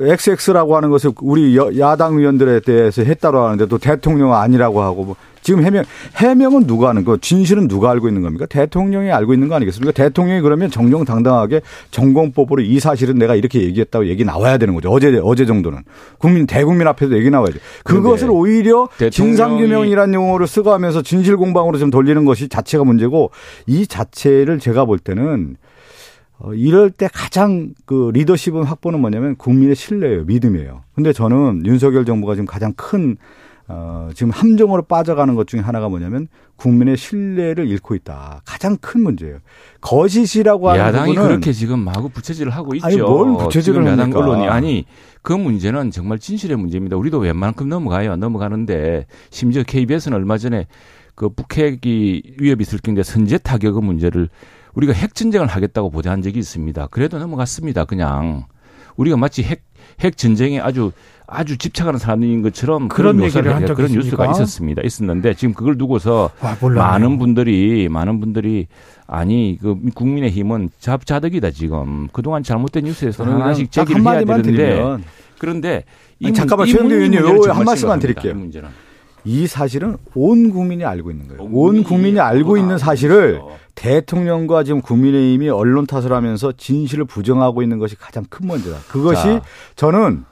XX라고 하는 것을 우리 여- 야당 의원들에 대해서 했다고 하는데 또 대통령 아니라고 하고 뭐 지금 해명 해명은 누가 하는 거 진실은 누가 알고 있는 겁니까? 대통령이 알고 있는 거 아니겠습니까? 대통령이 그러면 정정당당하게 정공법으로 이 사실은 내가 이렇게 얘기했다고 얘기 나와야 되는 거죠. 어제 어제 정도는 국민 대국민 앞에서 얘기 나와야죠. 그것을 오히려 진상규명이라는 용어를 쓰고 하면서 진실 공방으로 좀 돌리는 것이 자체가 문제고 이 자체를 제가 볼 때는 어, 이럴 때 가장 그 리더십은 확보는 뭐냐면 국민의 신뢰예요. 믿음이에요. 근데 저는 윤석열 정부가 지금 가장 큰 어, 지금 함정으로 빠져가는 것 중에 하나가 뭐냐면 국민의 신뢰를 잃고 있다. 가장 큰 문제예요. 거짓이라고 하는 야당이 부분은 그렇게 지금 마구 부채질을 하고 있죠. 아니, 뭘 부채질을 야당? 언론이 아니 그 문제는 정말 진실의 문제입니다. 우리도 웬만큼 넘어가요. 넘어가는데 심지어 KBS는 얼마 전에 그 북핵이 위협이 있을 경우에 선제 타격의 문제를 우리가 핵 전쟁을 하겠다고 보도한 적이 있습니다. 그래도 넘어갔습니다. 그냥 우리가 마치 핵, 핵 전쟁에 아주 아주 집착하는 사람인 것처럼 그런 그런 얘기를 묘사를 한 해요. 적이 그런 있습니까? 뉴스가 있었습니다. 있었는데 지금 그걸 두고서 와, 몰랐네요. 많은 분들이 많은 분들이 아니 그 국민의 힘은 잡자덕이다 지금 그동안 잘못된 뉴스에서 저는 하나씩 제기를 해야 되는데 드리면 그런데 아니, 잠깐만, 최영대 의원님, 한 말씀만 드릴게요. 이 문제는. 이 사실은 온 국민이 알고 있는 거예요. 온 국민이 알고 있는 사실을 대통령과 지금 국민의힘이 언론 탓을 하면서 진실을 부정하고 있는 것이 가장 큰 문제다. 그것이 자. 저는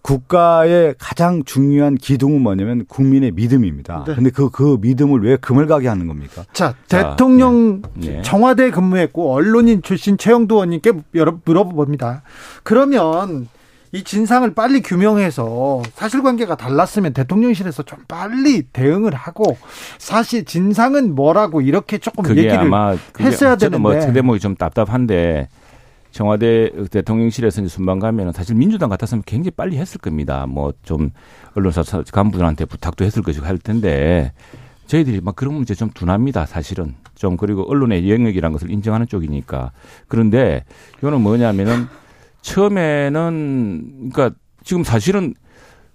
국가의 가장 중요한 기둥은 뭐냐면 국민의 믿음입니다. 네. 근데 그, 그 믿음을 왜 금을 가게 하는 겁니까? 자, 자, 대통령 네. 청와대 근무했고 언론인 출신 최영도 의원님께 여러 물어봅니다. 그러면 이 진상을 빨리 규명해서 사실관계가 달랐으면 대통령실에서 좀 빨리 대응을 하고 사실 진상은 뭐라고 이렇게 조금 그게 얘기를 아마 그게 했어야 뭐 되는데. 대목이 좀 답답한데 청와대 대통령실에서 이제 순방 가면은 사실 민주당 같았으면 굉장히 빨리 했을 겁니다. 뭐 좀 언론사 간부들한테 부탁도 했을 것이고 할 텐데 저희들이 막 그런 문제 좀 둔합니다. 사실은 좀 그리고 언론의 영역이라는 것을 인정하는 쪽이니까 그런데 이거는 뭐냐면은 처음에는 그러니까 지금 사실은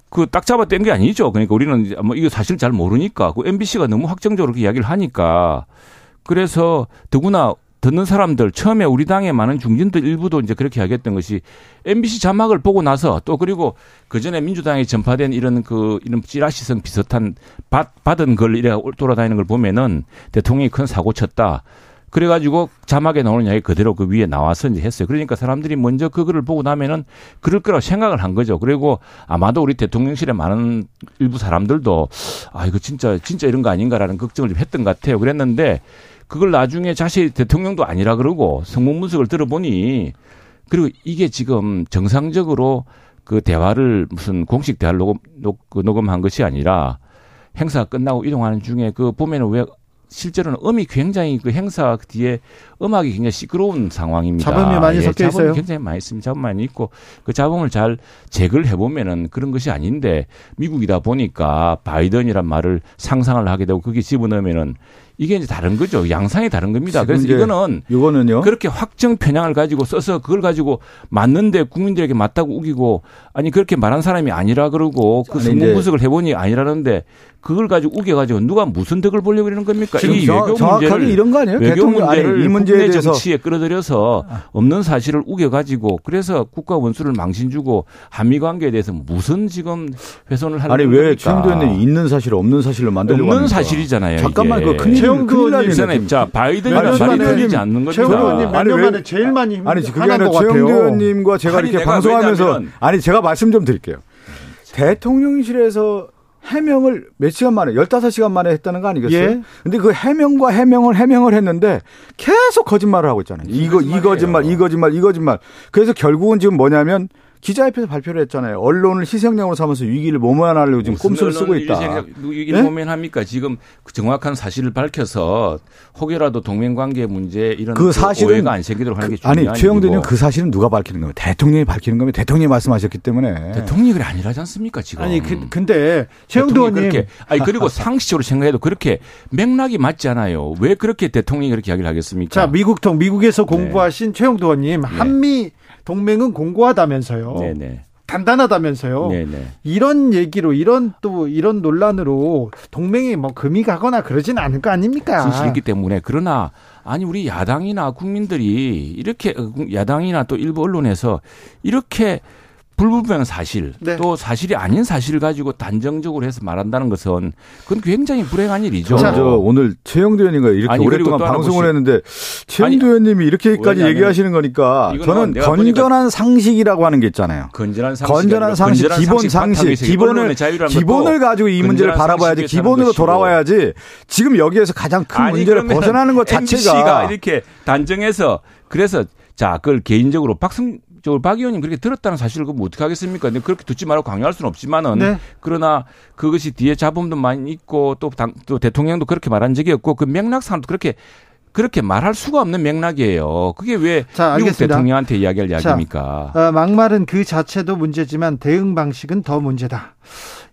그 딱 잡아 뗀 게 아니죠. 그러니까 우리는 뭐 이거 사실 잘 모르니까 그 MBC가 너무 확정적으로 그 이야기를 하니까 그래서 더구나 듣는 사람들 처음에 우리 당의 많은 중진들 일부도 이제 그렇게 이야기했던 것이 MBC 자막을 보고 나서 또 그리고 그 전에 민주당에 전파된 이런 그 이런 찌라시성 비슷한 받, 받은 걸 이래 돌아다니는 걸 보면은 대통령이 큰 사고 쳤다. 그래가지고 자막에 나오는 이야기 그대로 그 위에 나와서 이제 했어요. 그러니까 사람들이 먼저 그거를 보고 나면은 그럴 거라고 생각을 한 거죠. 그리고 아마도 우리 대통령실에 많은 일부 사람들도 아, 이거 진짜, 진짜 이런 거 아닌가라는 걱정을 좀 했던 것 같아요. 그랬는데 그걸 나중에 자신 대통령도 아니라 그러고 성문 분석을 들어보니 그리고 이게 지금 정상적으로 그 대화를 무슨 공식 대화를 녹음, 녹, 그 녹음한 것이 아니라 행사 끝나고 이동하는 중에 그 보면은 왜 실제로는 음이 굉장히 그 행사 뒤에 음악이 굉장히 시끄러운 상황입니다. 잡음이 많이 섞여 잡음이 있어요? 굉장히 많이 있습니다. 잡음 많이 있고 그 잡음을 잘 제거를 해보면은 그런 것이 아닌데 미국이다 보니까 바이든이란 말을 상상을 하게 되고 그게 집어넣으면은 이게 이제 다른 거죠. 양상이 다른 겁니다. 그래서 이거는 이거는요. 그렇게 확정 편향을 가지고 써서 그걸 가지고 맞는데 국민들에게 맞다고 우기고 아니 그렇게 말한 사람이 아니라 그러고 그 이제 분석을 해보니 아니라는데 그걸 가지고 우겨가지고 누가 무슨 덕을 보려고 그러는 겁니까? 지금 이 정- 외교 정확하게 문제를 이런 거 아니에요? 외교 대통령 아니, 문제를 이 문제에 국내 대해서 정치에 끌어들여서 없는 사실을 우겨가지고 그래서 국가 원수를 망신 주고 한미 관계에 대해서 무슨 지금 훼손을 하는 아니 왜 겁니까? 최영도 의원님 있는 사실을 없는 사실로 만들려고 없는 합니까? 사실이잖아요. 잠깐만 이게. 그 큰일 날 의원님. 자 바이든이라 몇 말이 틀리지 않는 최영도 겁니다. 의원님 몇 아니, 년 왜- 만에 제일 많이 힘- 아니 그게 아니라. 최영도 의원님과 제가 이렇게 방송하면서 왜냐면- 아니 제가 말씀 좀 드릴게요. 대통령실에서 해명을 몇 시간 만에 15시간 만에 했다는 거 아니겠어요? 예. 근데 그 해명과 해명을 해명을 했는데 계속 거짓말을 하고 있잖아요. 이거 이 거짓말 이 거짓말 이 거짓말. 그래서 결국은 지금 뭐냐면 기자회견에서 발표를 했잖아요. 언론을 희생양으로 삼아서 위기를 모면하려고 지금 꼼수를 쓰고 있다. 일모면 합니까? 지금 그 정확한 사실을 밝혀서 혹여라도 동맹관계 문제 이런 그 사실은 오해가 안 생기도록 하는 게 중요한 아니 최영대님. 그 사실은 누가 밝히는 거예요? 대통령이 밝히는 거면 대통령이 말씀하셨기 때문에 대통령이 아니라지 않습니까 지금? 아니 그, 근데 최영도 의원님 그렇게 아니 그리고 [laughs] 상식적으로 생각해도 그렇게 맥락이 맞지 않아요. 왜 그렇게 대통령이 그렇게 이야기를 하겠습니까? 자 미국통 네. 미국에서 공부하신 최영도 의원님 한미 동맹은 공고하다면서요. 네네. 단단하다면서요. 네네. 이런 얘기로 이런 또 이런 논란으로 동맹이 뭐 금이 가거나 그러진 않을 거 아닙니까? 진실이 있기 때문에 그러나 아니 우리 야당이나 국민들이 이렇게 어, 야당이나 또 일부 언론에서 이렇게 불분명한 사실 네. 또 사실이 아닌 사실을 가지고 단정적으로 해서 말한다는 것은 그건 굉장히 불행한 일이죠. 저, 저 오늘 최영도 의원님과 이렇게 아니, 오랫동안 방송을 했는데 최영도 아니, 의원님이 이렇게까지 왜냐하면 얘기하시는 거니까 저는 건전한 상식이라고 하는 게 있잖아요. 건전한 상식 건전한 상식, 기본 상식, 기본을 기본을 가지고 이 문제를 바라봐야지 기본으로 돌아와야지 지금 여기에서 가장 큰 문제를 벗어나는 것 MBC가 자체가 이렇게 단정해서 그래서 자 그걸 개인적으로 박승 저박 의원님 그렇게 들었다는 사실을 그럼 어떻게 하겠습니까? 근데 그렇게 듣지 말고 강요할 수는 없지만은 네. 그러나 그것이 뒤에 잡음도 많이 있고 또, 당, 또 대통령도 그렇게 말한 적이 없고 그 맥락상도 그렇게 그렇게 말할 수가 없는 맥락이에요. 그게 왜 자, 미국. 대통령한테 이야기할 이야기입니까? 어, 막말은 그 자체도 문제지만 대응 방식은 더 문제다.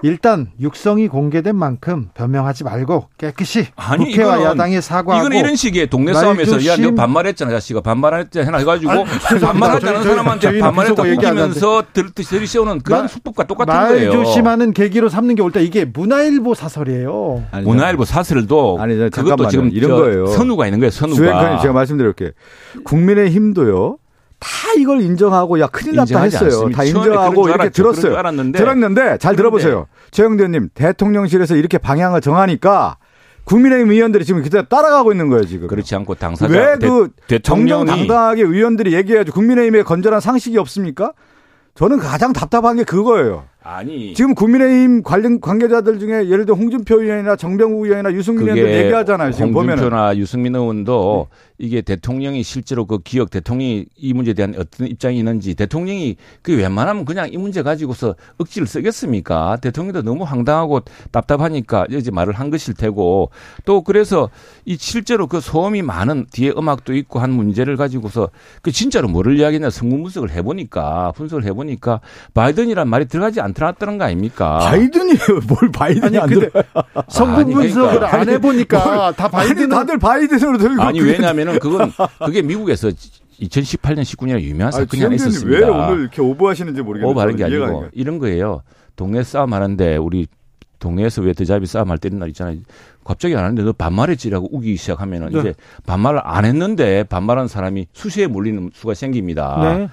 일단 육성이 공개된 만큼 변명하지 말고 깨끗이 아니, 국회와 이거는- 야당에 사과하고 이거는 이런 식의 동네 말 싸움에서 야. 너 반말했잖아, 자식아. 반말했잖아. 해나 해가지고 아니, 죄송합니다. 반말하자는 저희- 저희- 사람한테 저희는 반말했다 비속어 얘기 안 우기면서 들, 들이세우는 그런 말- 수법과 똑같은 말 거예요. 조심하는 계기로 삼는 게 옳다. 이게 문화일보 사설이에요. 아니, 문화일보 사설도 아니, 저 그것도. 지금 이런 저 거예요. 선우가 있는 거예요. 선우가. 주행관님 제가 말씀드릴게요. 국민의 힘도요. 다 이걸 인정하고 야 큰일 났다 했어요. 않습니다. 다 인정하고 이렇게 알았죠. 들었어요. 줄 알았는데. 들었는데 잘. 들어보세요. 최영대님 대통령실에서 이렇게 방향을 정하니까 국민의힘 의원들이 지금 그때 따라가고 있는 거예요 지금. 그렇지 않고 당사자 왜 대- 그 대통령이 정정당당하게 의원들이 얘기해야죠. 국민의힘에 건전한 상식이 없습니까? 저는 가장 답답한 게 그거예요. 아니 지금 국민의힘 관련 관계자들 중에 예를 들어 홍준표 의원이나 정병우 의원이나 유승민 의원도 얘기하잖아요. 지금 보면은. 홍준표나 유승민 의원도 이게 대통령이 실제로 그 기억 대통령이 이 문제에 대한 어떤 입장이 있는지 대통령이 그 웬만하면 그냥 이 문제 가지고서 억지를 쓰겠습니까? 대통령도 너무 황당하고 답답하니까 이제 말을 한 것일 테고 또 그래서 이 실제로 그 소음이 많은 뒤에 음악도 있고 한 문제를 가지고서 그 진짜로 뭐를 이야기했냐 성분 분석을 해보니까 분석을 해보니까 바이든이란 말이 들어가지 않 더라는 거 아닙니까? 바이든이에요. [laughs] 뭘 바이든이 아니 안 근데 들어요. 성분 아니, 분석을 그러니까. 안 해보니까 다 아니 바이든 다들 바이든으로 들고 아니 그게- 왜냐하면은 그건 그게 미국에서 2018년 19년에 유명한 사건이 하나 있었습니다. 왜 오늘 이렇게 오버하시는지 모르겠어요. 오버하는 게 아니고 안 가요. 이런 거예요. 동네 싸움 하는데 우리 동네에서 왜 드잡이 싸움 할때 이런 날 있잖아요. 갑자기 안 하는데 너 반말했지라고 우기기 시작하면은 네. 이제 반말을 안 했는데 반말한 사람이 수시에 몰리는 수가 생깁니다. 네.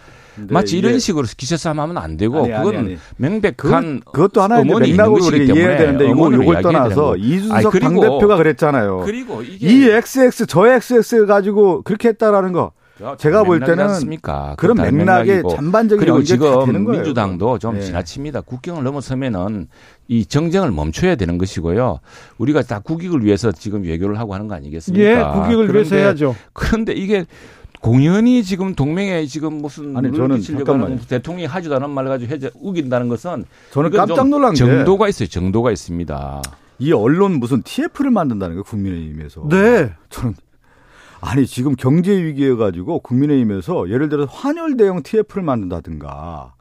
마치 이런 식으로 기세 싸움 하면 안 되고 아니, 아니, 그건 아니. 명백한 그, 그것도 하나의 맥락으로 우리가 이해해야 되는데 이거 요걸 떠나서. 이준석 아니, 그리고- 당대표가 그랬잖아요. 그리고 이게 이 XX 저 XX 가지고 그렇게 했다라는 거 제가 볼 때는 않습니까? 그런 맥락의. 전반적인 그리고 지금. 민주당도 좀 예. 지나칩니다. 국경을 넘어서면은 이 정쟁을 멈춰야 되는 것이고요. 우리가 다 국익을 위해서 지금 외교를 하고 하는 거 아니겠습니까? 예, 국익을 위해서 해야죠. 그런데 이게 공연히 지금 동맹에 지금 무슨 아니, 저는. 하는 대통령이 하지도 않은 말 가지고 해제 우긴다는 것은 저는 깜짝 좀 놀란 게 정도가 있어요. 정도가 있습니다. 이 언론 무슨 TF를 만든다는 거예요. 국민의힘에서. 네. 저는 아니 지금 경제 위기에 가지고 국민의힘에서 예를 들어서 환율 대형 TF를 만든다든가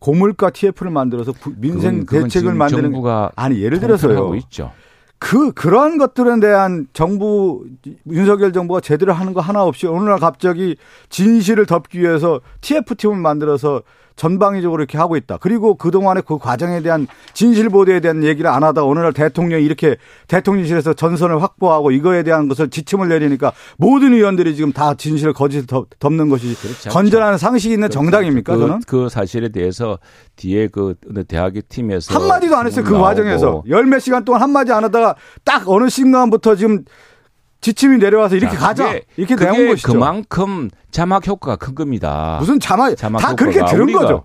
고물가 TF를 만들어서 부- 민생 그건- 그건 대책을 만드는 정부가 아니 예를 들어서요. 있죠. 그 그런 것들에 대한 정부 윤석열 정부가 제대로 하는 거 하나 없이 어느 날 갑자기 진실을 덮기 위해서 TF팀을 만들어서 전방위적으로 이렇게 하고 있다. 그리고 그동안의 그 과정에 대한 진실 보도에 대한 얘기를 안 하다가 어느 날 대통령이 이렇게 대통령실에서 전선을 확보하고 이거에 대한 것을 지침을 내리니까 모든 의원들이 지금 다 진실을 거짓을 덮- 덮는 것이. 건전한 상식이 있는 정당입니까? 그, 저는 그 사실에 대해서 뒤에 그 대학의 팀에서 한마디도 안 했어요. 그 나오고 과정에서. 열 몇 시간 동안 한마디 안 하다가 딱 어느 순간부터 지금 지침이 내려와서 이렇게 자, 가자. 그게- 이렇게 내온 것이죠. 그만큼 자막 효과가 큰 겁니다. 무슨 자막, 자막 다 그렇게 들은 우리가, 거죠.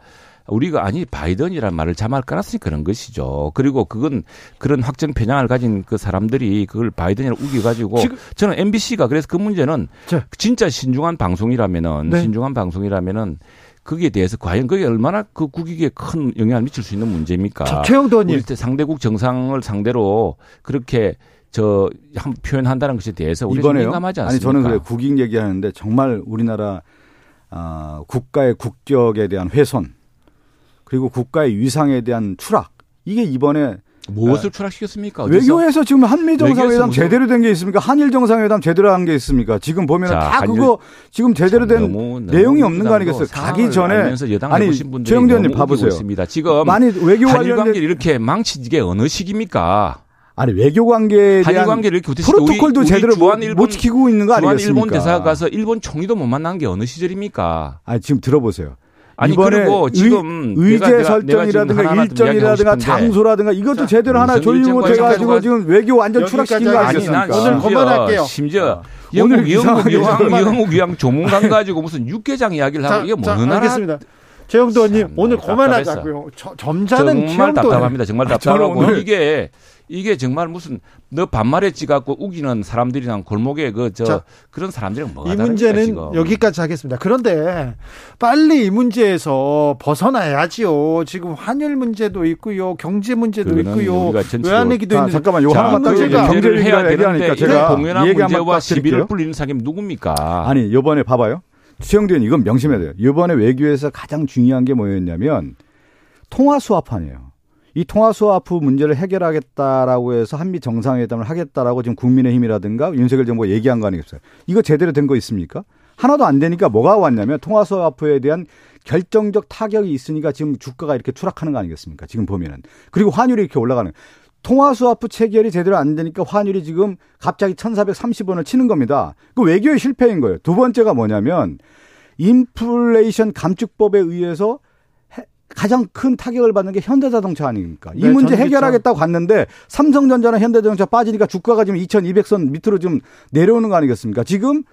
우리가 아니 바이든이란 말을 자막을 깔았으니 그런 것이죠. 그리고 그건 그런 확정 편향을 가진 그 사람들이 그걸 바이든이라고 우겨가지고 저는 MBC가 그래서 그 문제는 자. 진짜 신중한 방송이라면은 네. 신중한 방송이라면은 거기에 대해서 과연 그게 얼마나 그 국익에 큰 영향을 미칠 수 있는 문제입니까? 자, 최영도 의원님. 우리 때 상대국 정상을 상대로 그렇게 저 한- 표현한다는 것에 대해서 우리 좀 이번에요. 민감하지 아니 않습니까? 저는 그래 국익 얘기하는데 정말 우리나라 아, 국가의 국격에 대한 훼손 그리고 국가의 위상에 대한 추락 이게 이번에 무엇을 추락시켰습니까? 어디서? 네. 외교에서 지금 한미 정상회담 제대로 된 게 있습니까? 한일 정상회담 제대로 한 게 있습니까? 지금 보면 자, 다 한일- 그거 지금 제대로 된 너무- 너무 내용이 없는 거 아니겠어요? 가기 전에 아니 우기고 봐보세요. 지금 많이 외교 관계를 관련된 이렇게 망친 게 어느 시기입니까? 아니 외교 관계에 대한 관계를 프로토콜도 제대로 못, 주한 일본- 못 지키고 있는 거 아니겠습니까? 일본 대사 가서 일본 총리도 못 만난 게 어느 시절입니까? 아니 지금 들어보세요. 아니 이번에 그리고 지금 의, 내가- 제 내가- 내가 설정이라든가 이야기하고 일정이라든가 장소라든가 이것도 자, 제대로 하나 조율 못 일정까지 해가지고 가지고 지금 외교 완전 추락시킨 거 아니, 아니겠습니까? 난 오늘 그만할게요. 심지어 오늘 영국, 영국, 이상하게 영국, 위양 조문관 가지고 무슨 육개장 이야기를 하고 이게 자, 뭐는 나라 알겠습니다. 최영도 의원님 참 오늘. 그만하자고요. 저- 점잖은 정말. 답답합니다. 정말 답답하고 이게 이게 정말 무슨 너 반말했지 갖고 우기는 사람들이랑 골목에 그저 자, 그런 사람들이랑 뭐가 이 문제는 지금. 여기까지 하겠습니다. 그런데 빨리 이 문제에서 벗어나야지요. 지금 환율 문제도 있고요, 경제 문제도 있고요, 우리가 전체로- 외환위기도 자, 있는. 잠깐만 자, 하나만 딱그 얘기해. 문제가 경제 문제를 해야 되는데 제가 공연한 문제와 딱 시비를. 불리는 사람이 누굽니까? 아니 이번에 봐봐요. 최형두 의원 이건 명심해야 돼요. 이번에 외교에서 가장 중요한 게 뭐였냐면 통화 스와프예요. 이 통화 스와프 문제를 해결하겠다라고 해서 한미 정상회담을 하겠다라고 지금 국민의힘이라든가 윤석열 정부가 얘기한 거 아니겠어요? 이거 제대로 된 거 있습니까? 하나도 안 되니까 뭐가 왔냐면 통화 스와프에 대한 결정적 타격이 있으니까 지금 주가가 이렇게 추락하는 거 아니겠습니까? 지금 보면은. 그리고 환율이 이렇게 올라가는. 통화 스와프 체결이 제대로 안 되니까 환율이 지금 갑자기 1,430원을 치는 겁니다. 그 외교의 실패인 거예요. 두 번째가 뭐냐면 인플레이션 감축법에 의해서 가장 큰 타격을 받는 게 현대자동차 아닙니까? 이 네, 문제 전기차. 해결하겠다고 갔는데 삼성전자나 현대자동차 빠지니까 주가가 지금 2200선 밑으로 좀 내려오는 거 아니겠습니까? 지금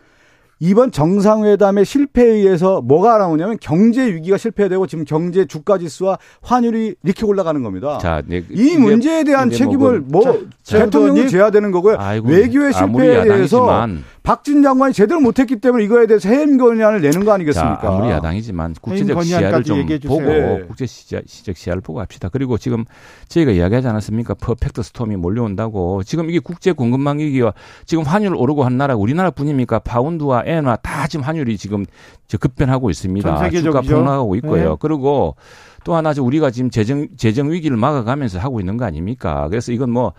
이번 정상회담의 실패에 의해서 뭐가 나오냐면 경제 위기가 실패되고 지금 경제 주가 지수와 환율이 이렇게 올라가는 겁니다. 자, 네, 이 이게 문제에 대한 이제 책임을 뭐뭐 자, 대통령이. 져야 되는 거고요. 아이고, 외교의 실패에 대해서 야당이지만 박진 장관이 제대로 못했기 때문에 이거에 대해서 해임 건의안을 내는 거 아니겠습니까? 자, 아무리 야당이지만 국제적 시야를 좀. 보고 네. 국제 시적 시야를 보고 합시다. 그리고 지금 저희가 이야기하지 않았습니까? 퍼펙트 스톰이 몰려온다고. 지금 이게 국제 공급망 위기와 지금 환율 오르고 한 나라가 우리나라뿐입니까? 파운드와 엔화 다 지금 환율이 지금 저 급변하고 있습니다. 주가 폭락하고 있고요. 네. 그리고 또 하나 저 우리가 지금 재정 재정 위기를 막아가면서 하고 있는 거 아닙니까? 그래서 이건 뭐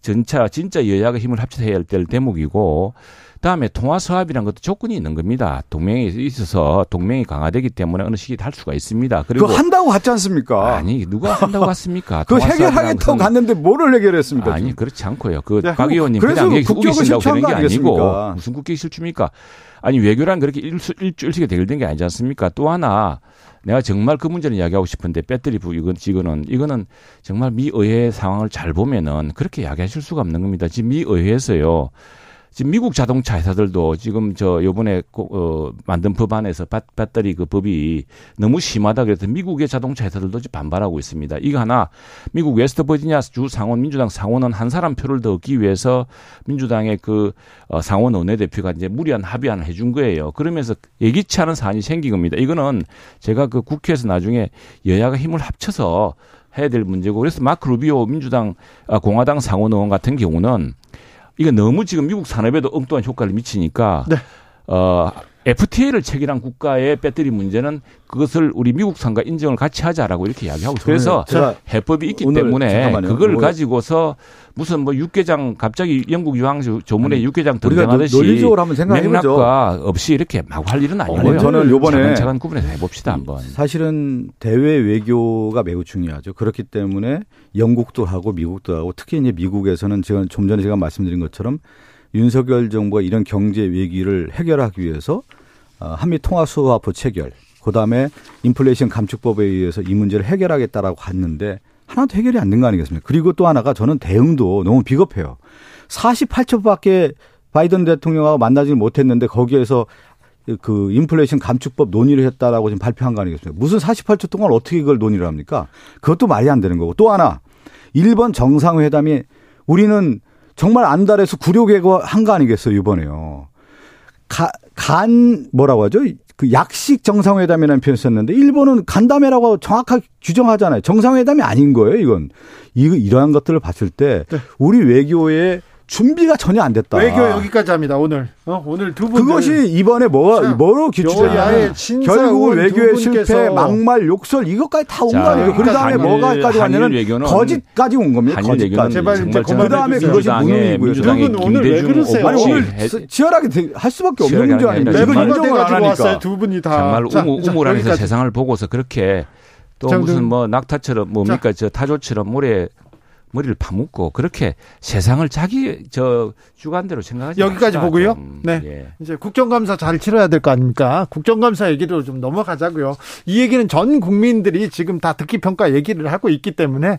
전차 진짜 여야가 힘을 합쳐서 해야 될 대목이고 그 다음에 통화 수합이라는 것도 조건이 있는 겁니다. 동맹이 있어서 동맹이 강화되기 때문에 어느 시기에 할 수가 있습니다. 그리고 그거 한다고 갔지 않습니까? 아니 누가 한다고 갔습니까? [laughs] 수합이라는 해결하겠다고 갔는데 뭐를 해결했습니까? 아니 지금? 그렇지 않고요. 그 네, 박 의원님 그냥 우기신다고 되는 게거 아니고? 무슨 국격 실추입니까? 아니 외교란 그렇게 일수 일주 일식에 대결된 게 아니지 않습니까? 또 하나 내가 정말 그 문제는 이야기하고 싶은데 배터리 부 이건 이거는 이거는 정말 미 의회 상황을 잘 보면은 그렇게 이야기하실 수가 없는 겁니다. 지금 미 의회에서요. 지금 미국 자동차 회사들도 지금 저 요번에 꼭, 어, 만든 법안에서 배, 배터리 그 법이 너무 심하다 그래서 미국의 자동차 회사들도 지금 반발하고 있습니다. 이거 하나 미국 웨스트버지니아 주 상원 민주당 상원은 한 사람 표를 더 얻기 위해서 민주당의 그 어, 상원 원내대표가 이제 무리한 합의안을 해준 거예요. 그러면서 예기치 않은 사안이 생긴 겁니다. 이거는 제가 그 국회에서 나중에 여야가 힘을 합쳐서 해야 될 문제고 그래서 마크 루비오 민주당 아, 공화당 상원 의원 같은 경우는 이거 너무 지금 미국 산업에도 엉뚱한 효과를 미치니까 네. 어 FTA를 체결한 국가의 배터리 문제는 그것을 우리 미국 상과 인정을 같이 하자라고 이렇게 이야기하고. 그래서 제가 해법이 있기 때문에. 그걸 뭐- 가지고서 무슨 뭐 육개장 갑자기 영국 유황 조문에 아니, 육개장 우리가 등장하듯이 논리적으로 한번. 맥락과 없이 이렇게 마구 할 일은 아니고요. 아니, 저는 요번에 차근차근 구분해서 해봅시다 한번. 사실은 대외 외교가 매우 중요하죠. 그렇기 때문에 영국도 하고 미국도 하고 특히 이제 미국에서는 제가 좀 전에 제가 말씀드린 것처럼 윤석열 정부가 이런 경제 위기를 해결하기 위해서 어, 한미 통화 수화프 체결, 그다음에 인플레이션 감축법에 의해서 이 문제를 해결하겠다라고 갔는데 하나도 해결이 안 된 거 아니겠습니까? 그리고 또 하나가 저는 대응도 너무 비겁해요. 48초밖에 바이든 대통령하고 만나지 못했는데 거기에서 그 인플레이션 감축법 논의를 했다라고 지금 발표한 거 아니겠습니까? 무슨 48초 동안 어떻게 그걸 논의를 합니까? 그것도 말이 안 되는 거고 또 하나 일본 정상회담이 우리는 정말 안달해서 구려개고 한거 아니겠어요 이번에요. 가, 간 뭐라고 하죠? 그 약식 정상회담이라는 표현 썼는데 일본은 간담회라고 정확하게 규정하잖아요. 정상회담이 아닌 거예요, 이건. 이거 이러한 것들을 봤을 때 네. 우리 외교의 준비가 전혀 안 됐다. 외교 여기까지 합니다. 오늘 어, 오늘 두 분. 그것이 이번에 뭐가 자, 뭐로? 신사 결국은 외교의 두 실패, 막말, 욕설 이것까지 다 온거 자, 아니에요? 그 다음에 뭐가까지 왔냐면 거짓까지 온 겁니다. 한일 거짓까지. 제발 이제 그 다음에. 그것이 무능이고요. 민주당의 두분 오늘 왜 그러세요? 아니 오늘 해- 치열하게 되- 할 수밖에 없는 문제 아닙니까? 정말 인정을 안 하니까. 왔어요. 두 분이 다. 정말 자, 우물, 자, 우물 안에서 여기까지. 세상을 보고서 그렇게 또 자, 무슨 뭐 낙타처럼 뭡니까 저 타조처럼 모래 머리를 파묻고 그렇게 세상을 자기 저 주관대로 생각하지 여기까지 맙시다, 보고요. 좀. 네. 예. 이제 국정감사 잘 치러야 될 거 아닙니까? 국정감사 얘기로 좀 넘어가자고요. 이 얘기는 전 국민들이 지금 다 듣기 평가 얘기를 하고 있기 때문에 아,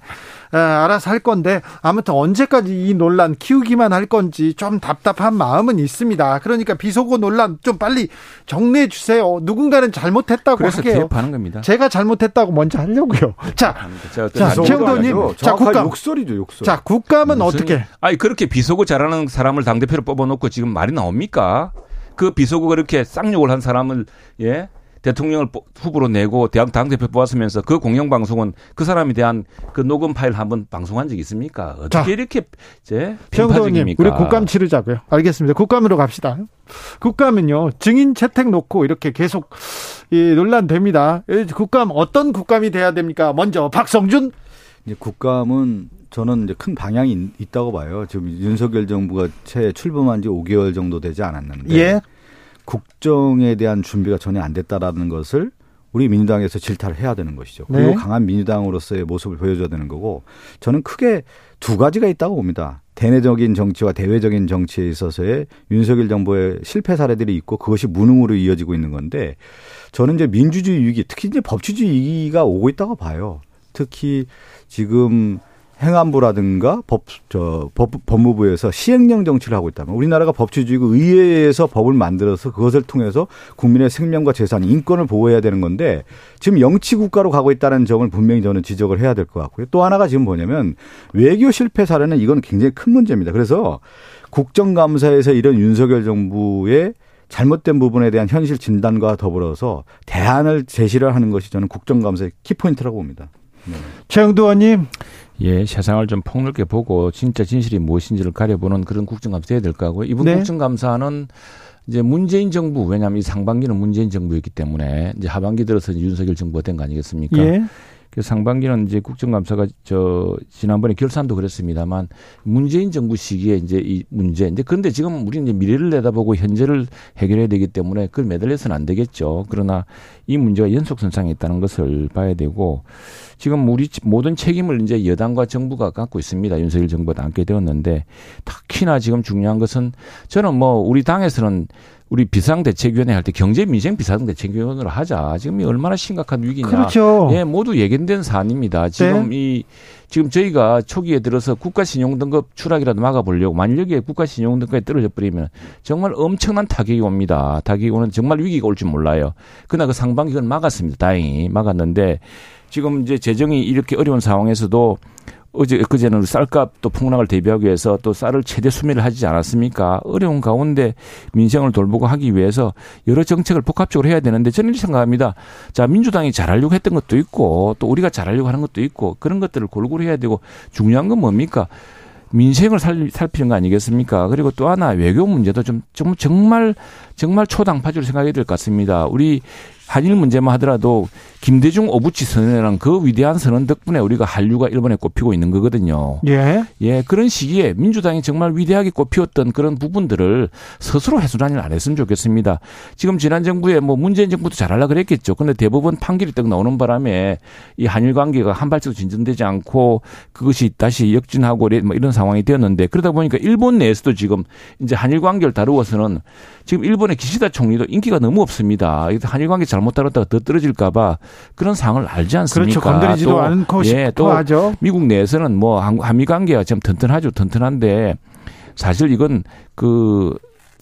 알아서 할 건데 아무튼 언제까지 이 논란 키우기만 할 건지 좀 답답한 마음은 있습니다. 그러니까 비속어 논란 좀 빨리 정리해 주세요. 누군가는 잘못했다고 그래서 하게요. 개입하는 겁니다. 제가 잘못했다고 먼저 하려고요. 자, 자, 자, 자, 최영도님, 자, 국감. 욕설이죠, 욕설. 자 국감은 무슨- 어떻게? 아니 그렇게 비속어 잘하는 사람을 당 대표로 뽑아놓고 지금 말이 나옵니까? 그 비속어 그렇게 쌍욕을 한 사람을 예 대통령을 뽑- 후보로 내고 대학 당 대표 뽑았으면서 그 공영 방송은 그 사람에 대한 그 녹음 파일 한번 방송한 적 있습니까? 어떻게 자, 이렇게 제 최영도님, 편파적입니까? 우리 국감 치르자고요. 알겠습니다. 국감으로 갑시다. 국감은요, 증인 채택 놓고 이렇게 계속 이 논란됩니다. 이 국감 어떤 국감이 돼야 됩니까? 먼저 박성준 이제 국감은 저는 이제 큰 방향이 있다고 봐요. 지금 윤석열 정부가 채 출범한 지 5개월 정도 되지 않았는데 예. 국정에 대한 준비가 전혀 안 됐다라는 것을 우리 민주당에서 질타를 해야 되는 것이죠. 그리고 네. 강한 민주당으로서의 모습을 보여줘야 되는 거고 저는 크게 두 가지가 있다고 봅니다. 대내적인 정치와 대외적인 정치에 있어서의 윤석열 정부의 실패 사례들이 있고 그것이 무능으로 이어지고 있는 건데 저는 이제 민주주의 위기, 특히 이제 법치주의 위기가 오고 있다고 봐요. 특히 지금 행안부라든가 법, 저, 법, 법무부에서 시행령 정치를 하고 있다면 우리나라가 법치주의고 의회에서 법을 만들어서 그것을 통해서 국민의 생명과 재산, 인권을 보호해야 되는 건데 지금 영치 국가로 가고 있다는 점을 분명히 저는 지적을 해야 될 것 같고요. 또 하나가 지금 뭐냐면 외교 실패 사례는 이건 굉장히 큰 문제입니다. 그래서 국정감사에서 이런 윤석열 정부의 잘못된 부분에 대한 현실 진단과 더불어서 대안을 제시를 하는 것이 저는 국정감사의 키포인트라고 봅니다. 네. 최영도 의원님. 예, 세상을 좀 폭넓게 보고 진짜 진실이 무엇인지를 가려보는 그런 국정감사 해야 될 거고 이번 네. 국정감사는 이제 문재인 정부 왜냐하면 이 상반기는 문재인 정부였기 때문에 이제 하반기 들어서 윤석열 정부가 된 거 아니겠습니까? 예. 그 상반기는 이제 국정감사가 저 지난번에 결산도 그랬습니다만 문재인 정부 시기에 이제 이 문제 이제 그런데 지금 우리는 이제 미래를 내다보고 현재를 해결해야 되기 때문에 그걸 매달려서는 안 되겠죠. 그러나 이 문제가 연속 선상에 있다는 것을 봐야 되고 지금 우리 모든 책임을 이제 여당과 정부가 갖고 있습니다. 윤석열 정부가 안게 되었는데 특히나 지금 중요한 것은 저는 뭐 우리 당에서는 우리 비상대책위원회 할 때 경제 민생 비상대책위원회로 하자. 지금 이 얼마나 심각한 위기냐. 그렇죠. 예, 모두 예견된 사안입니다. 지금 네. 이 지금 저희가 초기에 들어서 국가 신용 등급 추락이라도 막아보려고 만일 여기에 국가 신용 등급이 떨어져 버리면 정말 엄청난 타격이 옵니다. 타격이 오는 정말 위기가 올 줄 몰라요. 그러나 그 상반기 그건 막았습니다. 다행히 막았는데 지금 이제 재정이 이렇게 어려운 상황에서도 어제 그제는 쌀값 또 폭락을 대비하기 위해서 또 쌀을 최대 수매를 하지 않았습니까? 어려운 가운데 민생을 돌보고 하기 위해서 여러 정책을 복합적으로 해야 되는데 저는 이렇게 생각합니다. 자, 민주당이 잘하려고 했던 것도 있고 또 우리가 잘하려고 하는 것도 있고 그런 것들을 골고루 해야 되고 중요한 건 뭡니까? 민생을 살, 살피는 거 아니겠습니까? 그리고 또 하나 외교 문제도 좀, 좀 정말 정말 초당파적으로 생각해야 될 것 같습니다. 우리 한일 문제만 하더라도 김대중 오부치 선언이라는 그 위대한 선언 덕분에 우리가 한류가 일본에 꼽히고 있는 거거든요. 예. 예, 그런 시기에 민주당이 정말 위대하게 꼽히었던 그런 부분들을 스스로 해소단을 안 했으면 좋겠습니다. 지금 지난 정부에 뭐 문재인 정부도 잘하려 그랬겠죠. 근데 대법원 판결이 딱 나오는 바람에 이 한일 관계가 한 발짝 진전되지 않고 그것이 다시 역진하고 뭐 이런 상황이 되었는데 그러다 보니까 일본 내에서도 지금 이제 한일 관계를 다루어서는 지금 일본의 기시다 총리도 인기가 너무 없습니다. 한일 관계 잘못 다뤘다가 더 떨어질까봐 그런 상황을 알지 않습니까? 그렇죠. 건드리지도 또, 않고 예, 또 하죠. 미국 내에서는 뭐 한- 한미 관계가 좀 튼튼하죠. 튼튼한데 사실 이건 그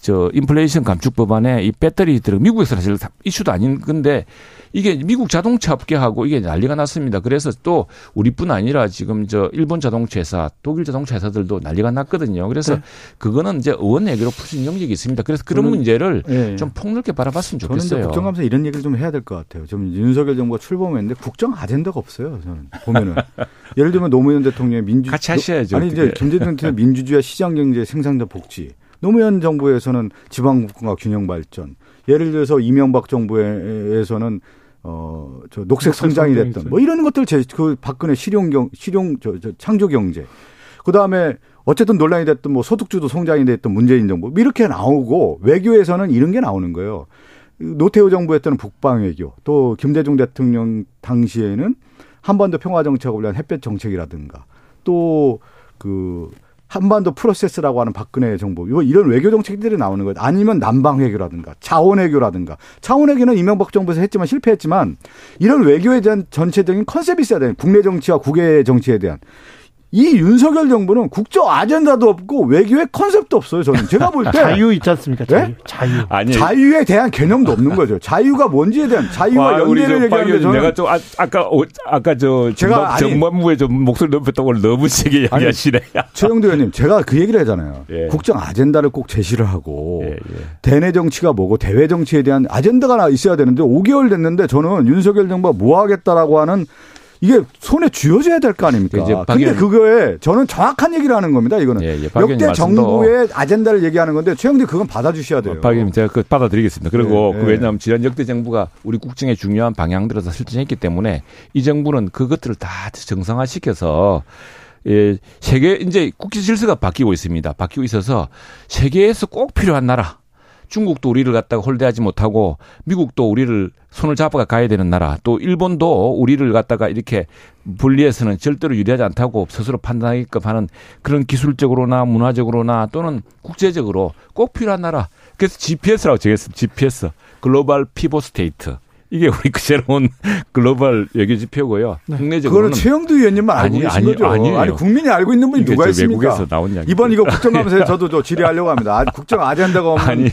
저 인플레이션 감축 법안에 이 배터리 들어 미국에서 사실 다 이슈도 아닌 건데 이게 미국 자동차 업계하고 이게 난리가 났습니다. 그래서 또 우리뿐 아니라 지금 저 일본 자동차 회사, 독일 자동차 회사들도 난리가 났거든요. 그래서 네. 그거는 이제 의원 얘기로 풀 수 있는 영역이 있습니다. 그래서 그런 저는- 문제를 예. 좀 폭넓게 바라봤으면 이제 좋겠어요. 국정감사 이런 얘기를 좀 해야 될 것 같아요. 좀 윤석열 정부가 출범했는데 국정 아젠다가 없어요. 저는 보면은 [laughs] 예를 들면 노무현 대통령의 민주 같이 하셔야죠, 아니 이제 어떻게. 김대중 대통령 민주주의와 시장 경제 생산자 복지. 노무현 정부에서는 지방국가 균형 발전. 예를 들어서 이명박 정부에서는 어, 저 녹색 성장이 됐던 뭐 이런 것들 제, 그 박근혜 실용 경, 실용, 저, 저 창조 경제. 그 다음에 어쨌든 논란이 됐던 뭐 소득주도 성장이 됐던 문재인 정부. 뭐 이렇게 나오고 외교에서는 이런 게 나오는 거예요. 노태우 정부 했던 북방 외교. 또 김대중 대통령 당시에는 한반도 평화 정책을 위한 햇볕 정책이라든가 또그 한반도 프로세스라고 하는 박근혜 정부 이거 이런 외교 정책들이 나오는 거예요. 아니면 남방 외교라든가 자원 외교라든가 자원 외교는 이명박 정부에서 했지만 실패했지만 이런 외교에 대한 전체적인 컨셉이 있어야 돼요. 국내 정치와 국외 정치에 대한 이 윤석열 정부는 국정 아젠다도 없고 외교의 컨셉도 없어요. 저는 제가 볼 [laughs] 때 자유 있지 않습니까? 자유. 네? 자유. 아니 자유에 대한 개념도 없는 거죠. 자유가 뭔지에 대한 자유와 와, 저 얘기하는데 저는 내가 좀 아, 아까 어, 아까 저 제가 전반부에 좀 목소리 높였던 걸 너무 세게 얘기하시네. [laughs] 최영도 의원님, 제가 그 얘기를 하잖아요. 예. 국정 아젠다를 꼭 제시를 하고 예, 예. 대내 정치가 뭐고 대외 정치에 대한 아젠다가 있어야 되는데 5개월 됐는데 저는 윤석열 정부가 뭐 하겠다라고 하는 이게 손에 쥐어져야 될 거 아닙니까? 이제 박 근데 의원- 그거에 저는 정확한 얘기를 하는 겁니다. 이거는 예, 예, 역대 정부의 아젠다를 얘기하는 건데 최영대 그건 받아주셔야 돼요. 박 의원님 제가 그 받아드리겠습니다. 그리고 네, 그 네. 왜냐하면 지난 역대 정부가 우리 국정의 중요한 방향들을 다 설정했기 때문에 이 정부는 그것들을 다 정상화시켜서 예, 세계 이제 국제 질서가 바뀌고 있습니다. 바뀌고 있어서 세계에서 꼭 필요한 나라. 중국도 우리를 갖다가 홀대하지 못하고 미국도 우리를 손을 잡아가 가야 되는 나라 또 일본도 우리를 갖다가 이렇게 분리해서는 절대로 유리하지 않다고 스스로 판단하게끔 하는 그런 기술적으로나 문화적으로나 또는 국제적으로 꼭 필요한 나라 그래서 GPS라고 정했습니다. GPS Global Pivotal State 이게 우리 그 새로운 [laughs] 글로벌 외교 지표고요. 그거는 국내적으로는 최형두 의원님만 알고 아니, 계신 아니, 거죠. 아니에요. 아니 국민이 알고 있는 분이 누가 저 있습니까? 외국에서 나온 이야기. 이번 이거 국정감사에 [laughs] 저도 저 질의하려고 합니다. 아, 국정 아젠다가 없는 아니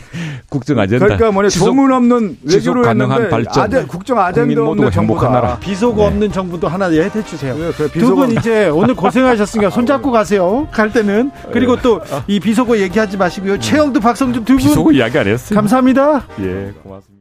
국정 아젠다 그러니까 뭐냐 지속- 조문 없는 외교로 가능한 했는데 발전. 아젠, 국정 아젠다 없는 행복한 정부다. 나라. 비속어 네. 없는 정부도 하나 해주세요. 네, 그두 비속어- 분 이제 오늘 고생하셨으니까 손 잡고 가세요. 갈 때는 그리고 또 이 비속어 얘기하지 마시고요. 최영두, 박성준 두 분 비속어 이야기 안 했어요. 감사합니다. 예, 고맙습니다.